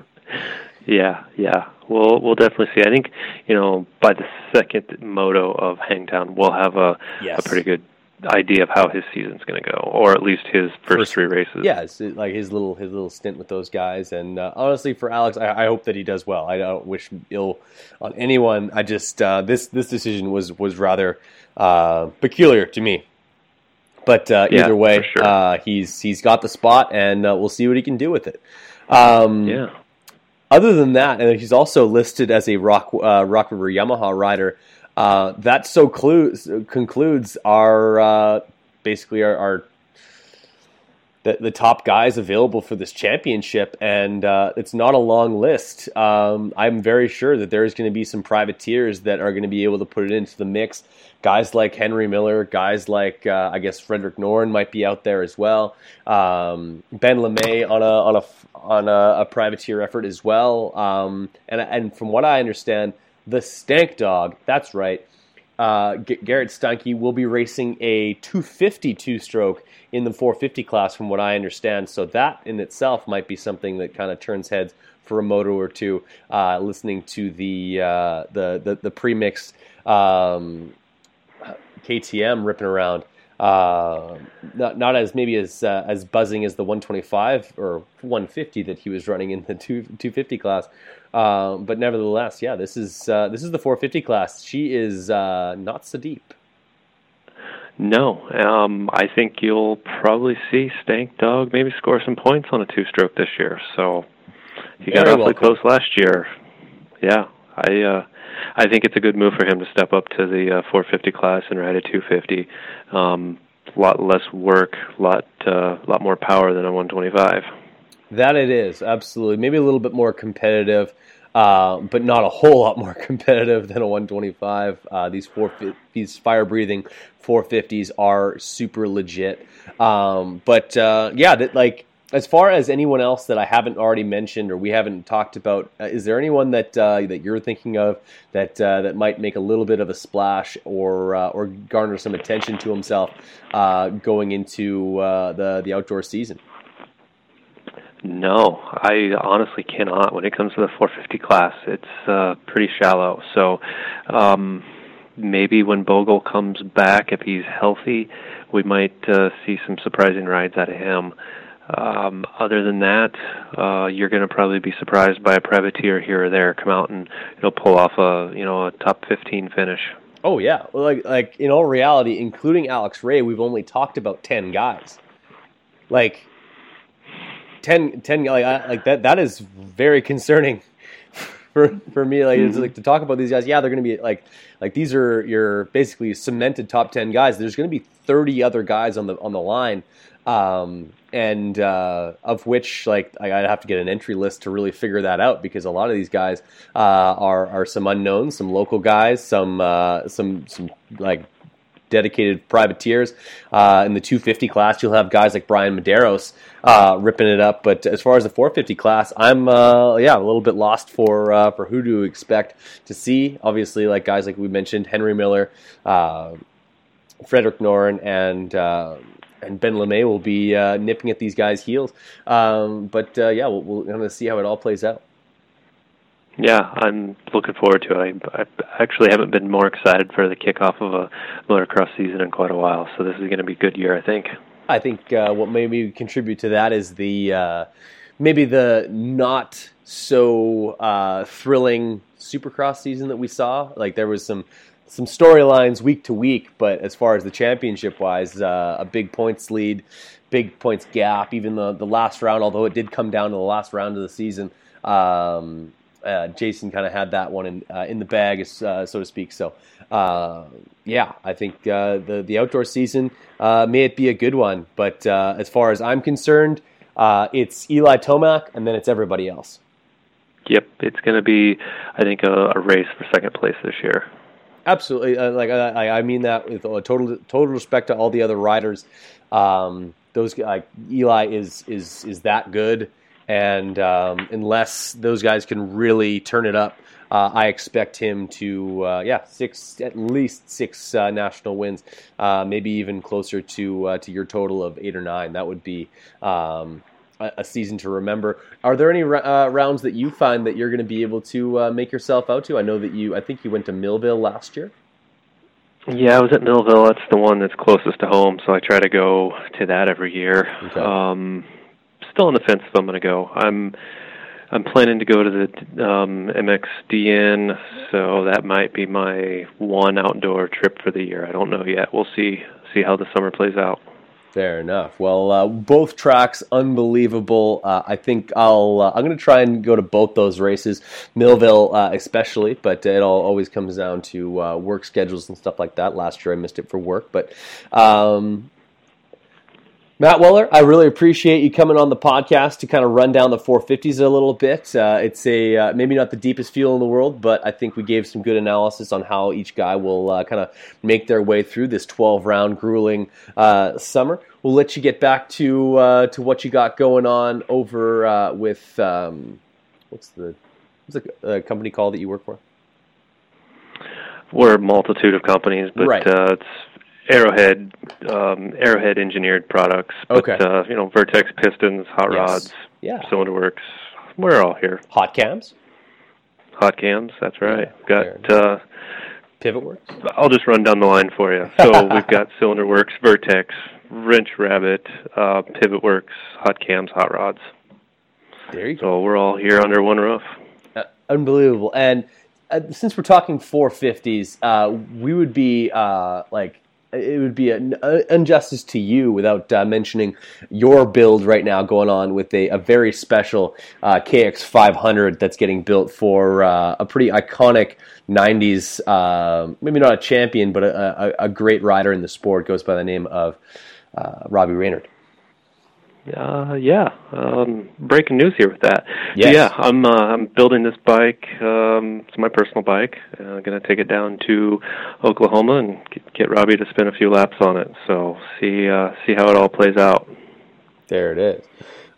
yeah, yeah, we'll we'll definitely see. I think you know by the second moto of Hangtown, we'll have a yes. a pretty good idea of how his season's going to go, or at least his first, first three races. Yeah, it's like his little his little stint with those guys. And uh, honestly, for Alex, I, I, hope that he does well. I don't wish ill on anyone. I just uh, this this decision was was rather uh, peculiar to me. But uh, yeah, either way, sure. uh, he's he's got the spot, and uh, we'll see what he can do with it. Um, yeah. Other than that, and he's also listed as a Rock uh, Rock River Yamaha rider. Uh, that so clues, concludes our uh, basically our, our the, the top guys available for this championship, and uh, it's not a long list. Um, I'm very sure that there's going to be some privateers that are going to be able to put it into the mix. Guys like Henry Miller, guys like uh, I guess Frederick Noren might be out there as well. Um, ben LaMay on a on a on a, a privateer effort as well. Um, and and from what I understand, the Stank Dog, that's right. Uh, Garrett Stanke will be racing a 250 two stroke in the 450 class, from what I understand. So that in itself might be something that kind of turns heads for a moto or two. Uh, listening to the uh, the the, the pre-mixed um, KTM ripping around. Uh, not not as maybe as uh, as buzzing as the 125 or 150 that he was running in the two, 250 class, uh, but nevertheless, yeah, this is uh, this is the 450 class. She is uh, not so deep. No, um, I think you'll probably see Stank Dog maybe score some points on a two-stroke this year. So he got awfully close last year. Yeah, I uh, I think it's a good move for him to step up to the uh, 450 class and ride a 250. Um, a lot less work, a lot uh, lot more power than a 125. That it is absolutely maybe a little bit more competitive. Uh, but not a whole lot more [laughs] competitive than a 125. Uh, these four these fire breathing 450s are super legit. Um, but uh, yeah, that like as far as anyone else that I haven't already mentioned or we haven't talked about, uh, is there anyone that uh, that you're thinking of that that might make a little bit of a splash or or garner some attention to himself going into the the outdoor season? No, I honestly cannot. When it comes to the 450 class, it's uh, pretty shallow. So um, maybe when Bogle comes back, if he's healthy, we might uh, see some surprising rides out of him. Um, other than that, uh, you're going to probably be surprised by a privateer here or there come out and know pull off a you know a top 15 finish. Oh yeah, like like in all reality, including Alex Ray, we've only talked about ten guys. Like 10, 10 like I, like that that is very concerning [laughs] for for me. Like it's like to talk about these guys. Yeah, they're going to be like like these are your basically cemented top ten guys. There's going to be thirty other guys on the on the line. Um, and uh, of which like I'd have to get an entry list to really figure that out because a lot of these guys uh, are are some unknowns, some local guys, some uh, some some like dedicated privateers. Uh, in the 250 class, you'll have guys like Brian Medeiros uh, ripping it up. But as far as the 450 class, I'm uh, yeah a little bit lost for uh, for who to expect to see. Obviously, like guys like we mentioned, Henry Miller, uh, Frederick Noren, and uh, and Ben LaMay will be uh, nipping at these guys' heels. Um, but uh, yeah, we'll, we'll kind of see how it all plays out. Yeah, I'm looking forward to it. I, I actually haven't been more excited for the kickoff of a motocross season in quite a while. So this is going to be a good year, I think. I think uh, what maybe contribute to that is the uh, maybe the not so uh, thrilling Supercross season that we saw. Like there was some some storylines week to week, but as far as the championship wise, uh, a big points lead, big points gap. Even the the last round, although it did come down to the last round of the season. Um, uh, Jason kind of had that one in uh, in the bag, uh, so to speak. So, uh, yeah, I think uh, the the outdoor season may it be a good one, but as far as I'm concerned, it's Eli Tomac, and then it's everybody else. Yep, it's going to be, I think, a, a race for second place this year. Absolutely, uh, like I, I mean that with total total respect to all the other riders. Um, those like Eli is is is that good, and um, unless those guys can really turn it up, uh, I expect him to uh, yeah six at least six uh, national wins, uh, maybe even closer to uh, to your total of eight or nine. That would be. Um, a season to remember. Are there any uh, rounds that you find that you're going to be able to uh, make yourself out to? I know that you. I think you went to Millville last year. Yeah, I was at Millville. That's the one that's closest to home, so I try to go to that every year. Okay. Um, still on the fence if I'm going to go. I'm I'm planning to go to the um, MXDN, so that might be my one outdoor trip for the year. I don't know yet. We'll see see how the summer plays out. Fair enough. Well, uh, both tracks unbelievable. Uh, I think I'll. Uh, I'm going to try and go to both those races, Millville uh, especially. But it all always comes down to uh, work schedules and stuff like that. Last year I missed it for work, but. Um, Matt Weller, I really appreciate you coming on the podcast to kind of run down the 450s a little bit. Uh, it's a uh, maybe not the deepest fuel in the world, but I think we gave some good analysis on how each guy will uh, kind of make their way through this 12 round grueling uh, summer. We'll let you get back to uh, to what you got going on over uh, with um, what's the what's the uh, company called that you work for? We're a multitude of companies, but Right. uh, it's Arrowhead um, Arrowhead engineered products. But, Okay. Uh, you know, Vertex pistons, hot Yes. rods, Yeah, cylinder works. We're all here. hot cams, Hot cams. That's right. fair Got. Uh, pivot works. I'll just run down the line for you. So [laughs] we've got Cylinder Works, Vertex, Wrench Rabbit, uh, Pivot Works, Hot Cams, Hot Rods. There you go. So we're all here under one roof. Uh, unbelievable. And uh, since we're talking 450s, uh, we would be uh, like it would be an uh, injustice to you without uh, mentioning your build right now going on with a, a very special uh, KX500 that's getting built for uh, a pretty iconic 90s, uh, maybe not a champion, but a, a, a great rider in the sport. Goes by the name of uh, Robbie Reynard. Uh, yeah. Um, breaking news here with that. Yes. yeah, I'm uh, I'm building this bike. Um, it's my personal bike. Uh, I'm going to take it down to Oklahoma and get, get Robbie to spin a few laps on it. So see uh, see how it all plays out. There it is.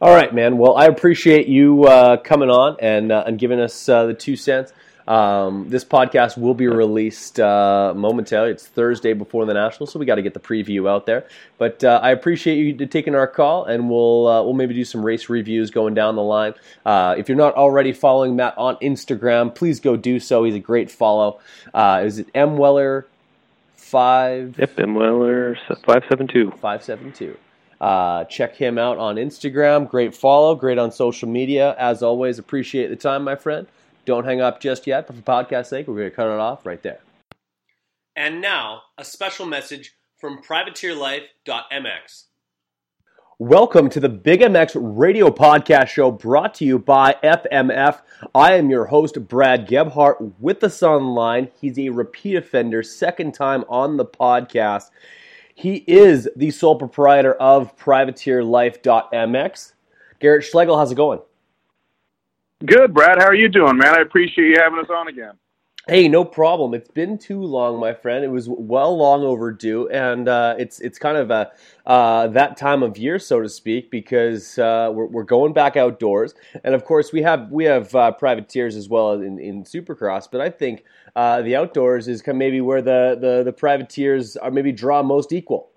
All right, man. Well, I appreciate you uh, coming on and uh, and giving us uh, the two cents. Um, this podcast will be released uh, momentarily. It's Thursday before the Nationals, so we got to get the preview out there. But uh, I appreciate you taking our call, and we'll uh, we'll maybe do some race reviews going down the line. Uh, if you're not already following Matt on Instagram, please go do so. He's a great follow. Uh, is it M Weller five? Yep, M Weller five seven two. 572. Uh, check him out on Instagram. Great follow, great on social media. As always, appreciate the time, my friend. Don't hang up just yet, but for podcast sake, we're going to cut it off right there. And now, a special message from privateerlife.mx. Welcome to the Big MX radio podcast show brought to you by FMF. I am your host, Brad Gebhart, with the Sun Line. He's a repeat offender, second time on the podcast. He is the sole proprietor of privateerlife.mx. Garrett Schlegel, how's it going? Good, Brad. How are you doing, man? I appreciate you having us on again. Hey, no problem. It's been too long, my friend. It was well long overdue, and uh, it's it's kind of a uh, that time of year, so to speak, because uh, we're, we're going back outdoors, and of course we have we have uh, privateers as well in, in Supercross. But I think uh, the outdoors is kind of maybe where the, the the privateers are maybe draw most equal.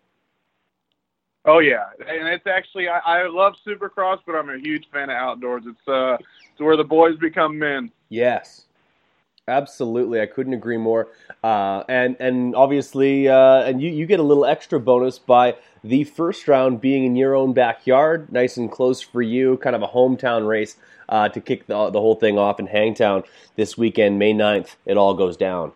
Oh yeah, and it's actually I, I love Supercross, but I'm a huge fan of outdoors. It's uh it's where the boys become men. Yes. Absolutely, I couldn't agree more. Uh, and and obviously, uh, and you, you get a little extra bonus by the first round being in your own backyard, nice and close for you, kind of a hometown race uh, to kick the, the whole thing off in Hangtown this weekend, May 9th. It all goes down.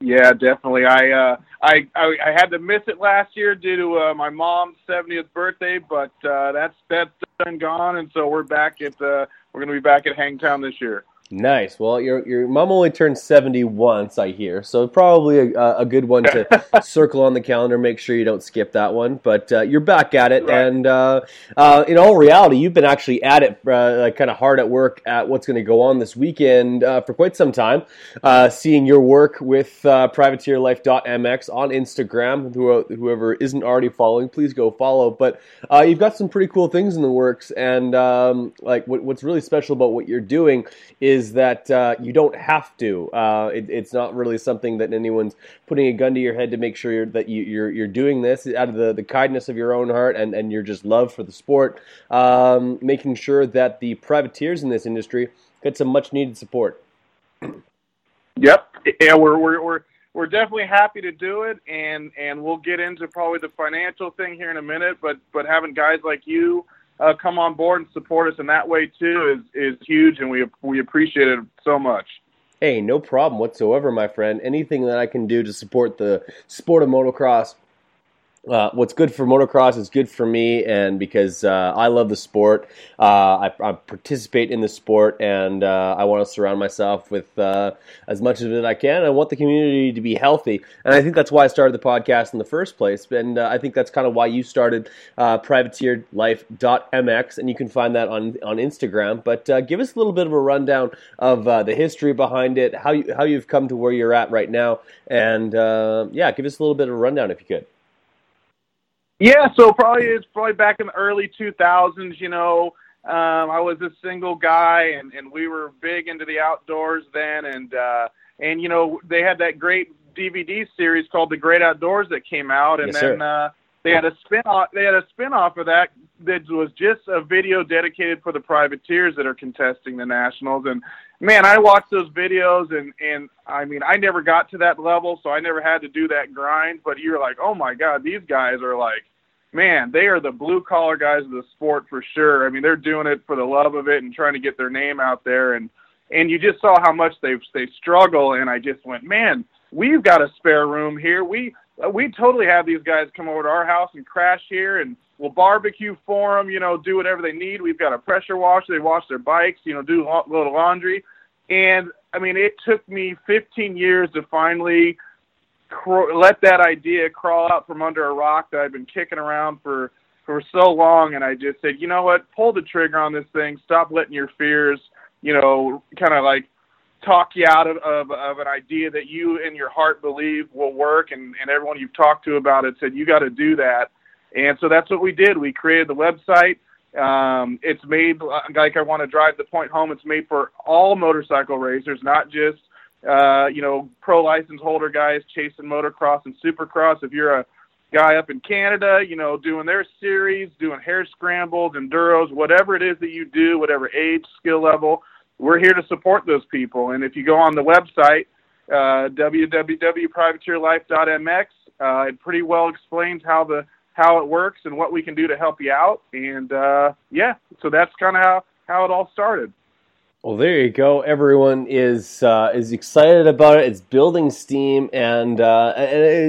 Yeah, definitely. I uh, I, I I had to miss it last year due to uh, my mom's 70th birthday, but uh, that's that's done gone, and so we're back at uh, we're going to be back at Hangtown this year. Nice. Well, your your mom only turned seventy once, I hear, so probably a, a good one to [laughs] circle on the calendar. Make sure you don't skip that one. But uh, you're back at it, Right. and uh, uh, in all reality, you've been actually at it, uh, like kind of hard at work at what's going to go on this weekend uh, for quite some time. Uh, seeing your work with uh, PrivateerLife.mx on Instagram. Who, whoever isn't already following, please go follow. But uh, you've got some pretty cool things in the works, and um, like what, what's really special about what you're doing is that uh, you don't have to. Uh, it, it's not really something that anyone's putting a gun to your head to make sure you're, that you, you're you're doing this out of the, the kindness of your own heart and, and your just love for the sport, um, making sure that the privateers in this industry get some much needed support. Yep. Yeah, we're we're we're we're definitely happy to do it, and and we'll get into probably the financial thing here in a minute. But but having guys like you uh, come on board and support us in that way too is is huge, and we we appreciate it so much. Hey, no problem whatsoever, my friend. Anything that I can do to support the sport of motocross. Uh, what's good for motocross is good for me, and because uh, I love the sport, uh, I, I participate in the sport, and uh, I want to surround myself with uh, as much of it I can. I want the community to be healthy, and I think that's why I started the podcast in the first place. And uh, I think that's kind of why you started privateerlife.mx, and you can find that on on Instagram. But give us a little bit of a rundown of the history behind it, how you how you've come to where you're at right now, and yeah, give us a little bit of a rundown if you could. Yeah, so probably it's probably back in the early 2000s. You know, um, I was a single guy, and and we were big into the outdoors then, and uh, and you know they had that great DVD series called The Great Outdoors that came out, and Yes, then sir. uh, they had a spin off. They had a spin off of that that was just a video dedicated for the privateers that are contesting the nationals, and man, I watched those videos, and and I mean, I never got to that level, so I never had to do that grind. But you're like, oh my god, these guys are like man, they are the blue collar guys of the sport for sure. I mean, they're doing it for the love of it and trying to get their name out there and and you just saw how much they they struggle and I just went, "Man, we've got a spare room here. We we totally have these guys come over to our house and crash here and we'll barbecue for them, you know, do whatever they need. We've got a pressure washer. They wash their bikes, you know, do a little laundry. And I mean, it took me 15 years to finally cr- let that idea crawl out from under a rock that I've been kicking around for for so long, and I just said, you know what, pull the trigger on this thing. Stop letting your fears, you know, kind of like talk you out of, of of an idea that you in your heart believe will work, and and everyone you've talked to about it said you got to do that, and so that's what we did. We created the website. Um, it's made like I want to drive the point home. It's made for all motorcycle racers, not just uh, you know pro license holder guys chasing motocross and supercross. If you're a guy up in Canada, you know, doing their series, doing hare scrambles, enduros, whatever it is that you do, whatever age, skill level, we're here to support those people. And if you go on the website, uh, www.privateerlife.mx, uh, it pretty well explains how the how it works and what we can do to help you out. And uh, yeah, so that's kind of how how it all started. Well, there you go. Everyone is uh, is excited about it. It's building steam, and uh, and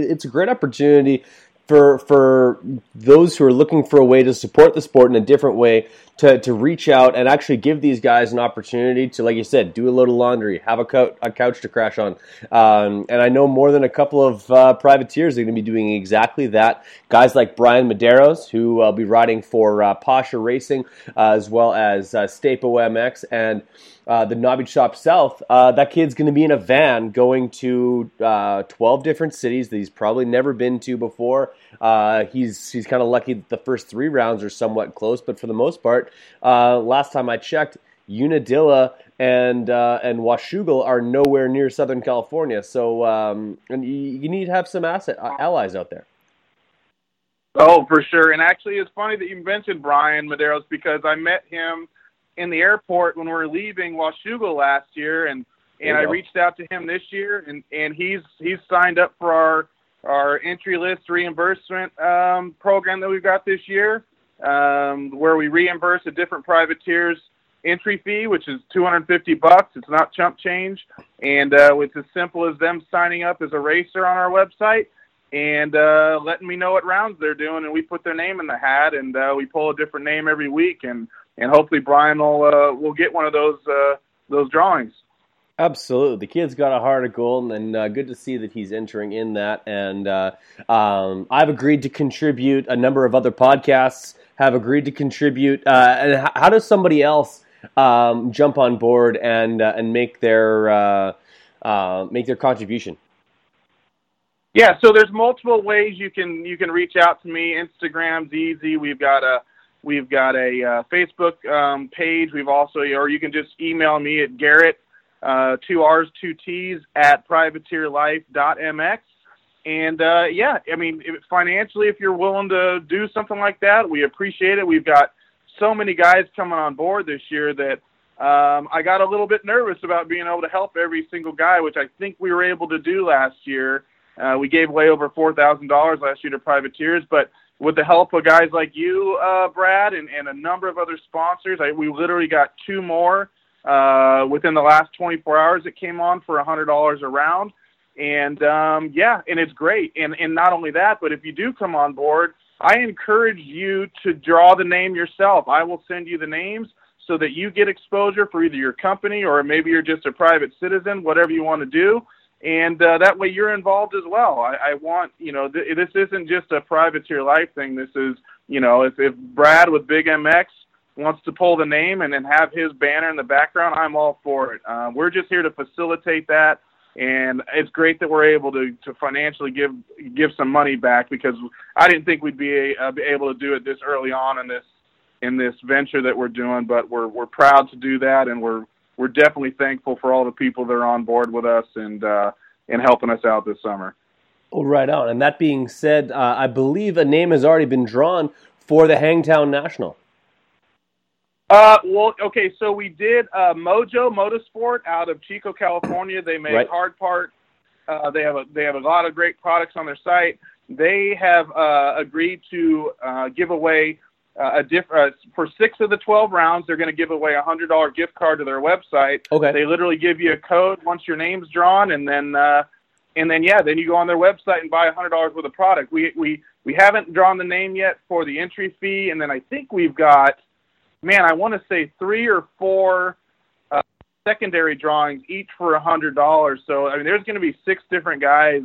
it's a great opportunity for for those who are looking for a way to support the sport in a different way to, to reach out and actually give these guys an opportunity to, like you said, do a load of laundry, have a, co- a couch to crash on. Um, and I know more than a couple of uh, privateers are going to be doing exactly that. Guys like Brian Medeiros, who will be riding for uh, Pasha Racing, uh, as well as uh, Stapo MX and uh, the Nobby Shop South, uh, that kid's going to be in a van going to uh, 12 different cities that he's probably never been to before. He's he's kind of lucky that the first three rounds are somewhat close, but for the most part, uh, last time I checked, Unadilla and uh, and Washougal are nowhere near Southern California. So um, and you, you, need to have some asset allies out there. Oh, for sure. And actually, it's funny that you mentioned Brian Medeiros because I met him – in the airport when we were leaving Washougal last year, and and I reached out to him this year, and and he's he's signed up for our our entry list reimbursement um, program that we've got this year, um, where we reimburse a different privateer's entry fee, which is 250 bucks. It's not chump change, and uh, it's as simple as them signing up as a racer on our website and uh, letting me know what rounds they're doing, and we put their name in the hat, and uh, we pull a different name every week, and and hopefully Brian will uh, will get one of those uh, those drawings. Absolutely, the kid's got a heart of gold, and uh, good to see that he's entering in that. And uh, um, I've agreed to contribute. A number of other podcasts have agreed to contribute. Uh, and how does somebody else um, jump on board and uh, and make their uh, uh, make their contribution? Yeah, so there's multiple ways you can you can reach out to me. Instagram's easy. We've got a We've got a Facebook um, page. We've also, or you can just email me at Garrett, uh, two R's, two T's, at privateerlife.mx. And uh, yeah, I mean, if, financially, if you're willing to do something like that, we appreciate it. We've got so many guys coming on board this year that um, I got a little bit nervous about being able to help every single guy, which I think we were able to do last year. Uh, we gave away over four thousand dollars last year to privateers, but with the help of guys like you, uh, Brad, and, and a number of other sponsors, I, we literally got two more uh, within the last 24 hours it came on for $100 a round. And um, yeah, and it's great. And, and not only that, but if you do come on board, I encourage you to draw the name yourself. I will send you the names so that you get exposure for either your company or maybe you're just a private citizen, whatever you want to do and uh, that way you're involved as well. I, I want you know th- this isn't just a privateer life thing. This is you know if if Brad with Big MX wants to pull the name and then have his banner in the background, I'm all for it. Uh, we're just here to facilitate that, and it's great that we're able to to financially give give some money back because I didn't think we'd be, uh, be able to do it this early on in this in this venture that we're doing, but we're we're proud to do that, and we're we're definitely thankful for all the people that are on board with us and uh, and helping us out this summer. Right on. And that being said, uh, I believe a name has already been drawn for the Hangtown National. Uh, well, okay, so we did uh, Mojo Motorsport out of Chico, California. They make right. hard part. Uh, they have a they have a lot of great products on their site. They have uh, agreed to uh, give away uh, a diff- uh, for six of the 12 rounds, they're going to give away a hundred dollar gift card to their website. Okay. They literally give you a code once your name's drawn, and then uh, and then yeah, then you go on their website and buy a hundred dollars worth of product. We we we haven't drawn the name yet for the entry fee, and then I think we've got, man, I want to say three or four uh, secondary drawings, each for a hundred dollars. So I mean, there's going to be six different guys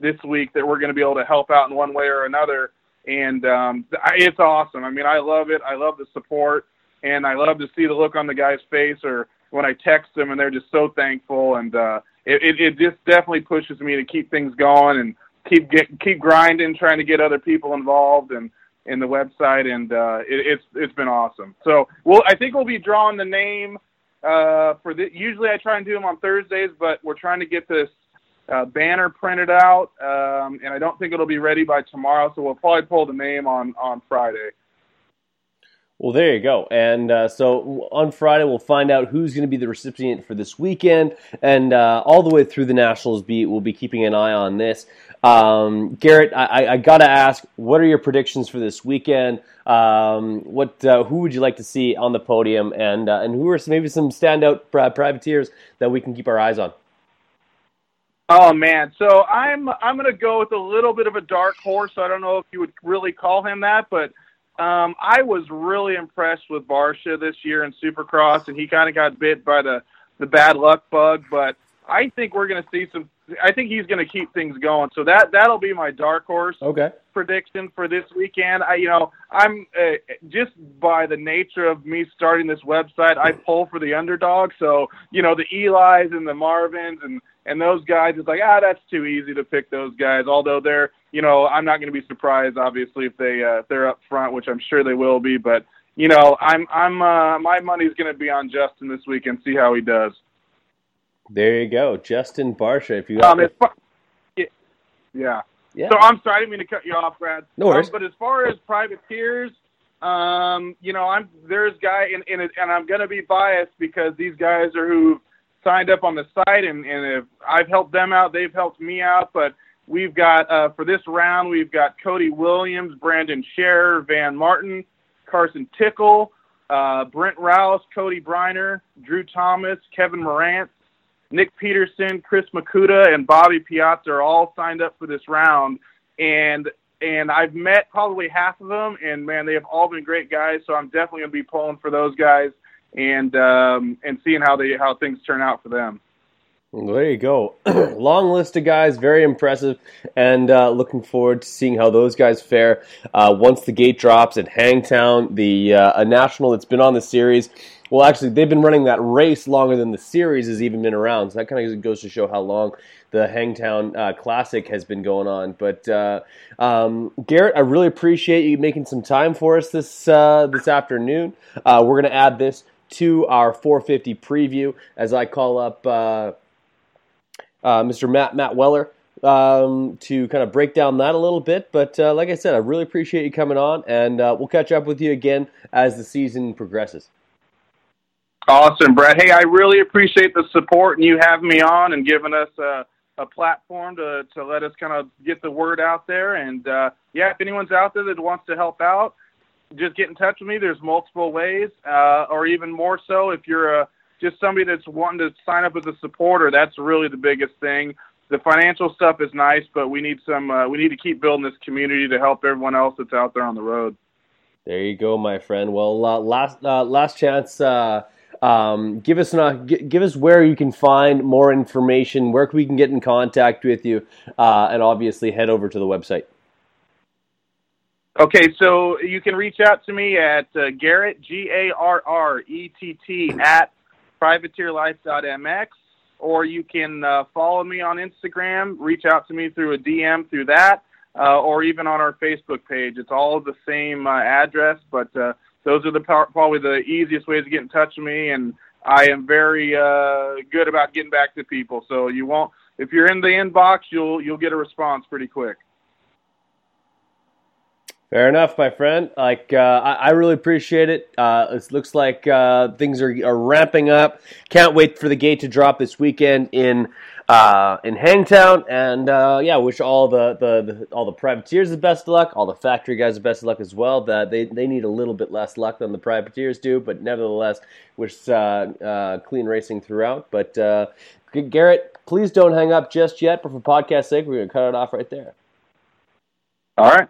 this week that we're going to be able to help out in one way or another and um, it's awesome. I mean, I love it. I love the support, and I love to see the look on the guy's face, or when I text them, and they're just so thankful. And uh, it, it, it just definitely pushes me to keep things going and keep get keep grinding, trying to get other people involved and in the website, and uh, it, it's it's been awesome. So, well, I think we'll be drawing the name uh, for the. Usually, I try and do them on Thursdays, but we're trying to get this uh, banner printed out, um, and I don't think it'll be ready by tomorrow. So we'll probably pull the name on on Friday. Well, there you go. And uh, so on Friday, we'll find out who's going to be the recipient for this weekend. And uh, all the way through the Nationals beat, we'll be keeping an eye on this. Um, Garrett, I, I got to ask, what are your predictions for this weekend? Um, what uh, who would you like to see on the podium, and uh, and who are some, maybe some standout pri- privateers that we can keep our eyes on? Oh man, so I'm I'm gonna go with a little bit of a dark horse. I don't know if you would really call him that, but um, I was really impressed with Barcia this year in Supercross, and he kind of got bit by the the bad luck bug. But I think we're gonna see some. I think he's gonna keep things going. So that that'll be my dark horse Okay. prediction for this weekend. I, you know, I'm uh, just by the nature of me starting this website, I pull for the underdog. So, you know, the Eli's and the Marvins and and those guys, it's like ah, that's too easy to pick those guys. Although they're, you know, I'm not going to be surprised, obviously, if they uh, if they're up front, which I'm sure they will be. But you know, I'm I'm uh, my money's going to be on Justin this week and see how he does. There you go, Justin Barcia. If you Um, far, yeah, yeah. So I'm sorry, I didn't mean to cut you off, Brad. No worries. Um, but as far as privateers, um, you know, I'm there's guy and and, it, and I'm gonna be biased because these guys are who signed up on the site and and if I've helped them out, they've helped me out. But we've got uh, for this round, we've got Cody Williams, Brandon Scherer, Van Martin, Carson Tickle, uh, Brent Rouse, Cody Briner, Drew Thomas, Kevin Moranz. Nick Peterson, Chris Makuta, and Bobby Piazza are all signed up for this round, and and I've met probably half of them, and man, they have all been great guys. So I'm definitely gonna be pulling for those guys and um, and seeing how they how things turn out for them. Well, there you go. [clears throat] Long list of guys, very impressive, and uh, looking forward to seeing how those guys fare uh, once the gate drops at Hangtown, the uh, a national that's been on the series. Well, actually, they've been running that race longer than the series has even been around. So that kind of goes to show how long the Hangtown uh, Classic has been going on. But uh, um, Garrett, I really appreciate you making some time for us this uh, this afternoon. Uh, we're going to add this to our 450 preview as I call up uh, Mr. Matt Matt Weller um, to kind of break down that a little bit. But uh, like I said, I really appreciate you coming on, and uh, we'll catch up with you again as the season progresses. Awesome, Brad. Hey, I really appreciate the support and you having me on and giving us a, a platform to, to let us kind of get the word out there. And uh, yeah, if anyone's out there that wants to help out, just get in touch with me. There's multiple ways, uh, or even more so if you're a, just somebody that's wanting to sign up as a supporter. That's really the biggest thing. The financial stuff is nice, but we need some. Uh, we need to keep building this community to help everyone else that's out there on the road. There you go, my friend. Well, uh, last uh, last chance. Uh, um, give us an, uh, g- give us where you can find more information, where we can get in contact with you, uh, and obviously head over to the website. Okay, so you can reach out to me at uh, Garrett G A R R E T T at privateerlife.mx, or you can uh, follow me on Instagram. Reach out to me through a DM through that, uh, or even on our Facebook page. It's all the same uh, address, but uh, those are the probably the easiest ways to get in touch with me. And I am very uh, good about getting back to people. So you won't if you're in the inbox, you'll you'll get a response pretty quick. Fair enough, my friend. Like uh, I, I really appreciate it. Uh, it looks like uh, things are, are ramping up. Can't wait for the gate to drop this weekend in uh, in Hangtown, and uh, yeah, wish all the, the, the all the privateers the best of luck. All the factory guys the best of luck as well. That they they need a little bit less luck than the privateers do, but nevertheless, wish uh, clean racing throughout. But Garrett, please don't hang up just yet. But for podcast sake, we're gonna cut it off right there. All right.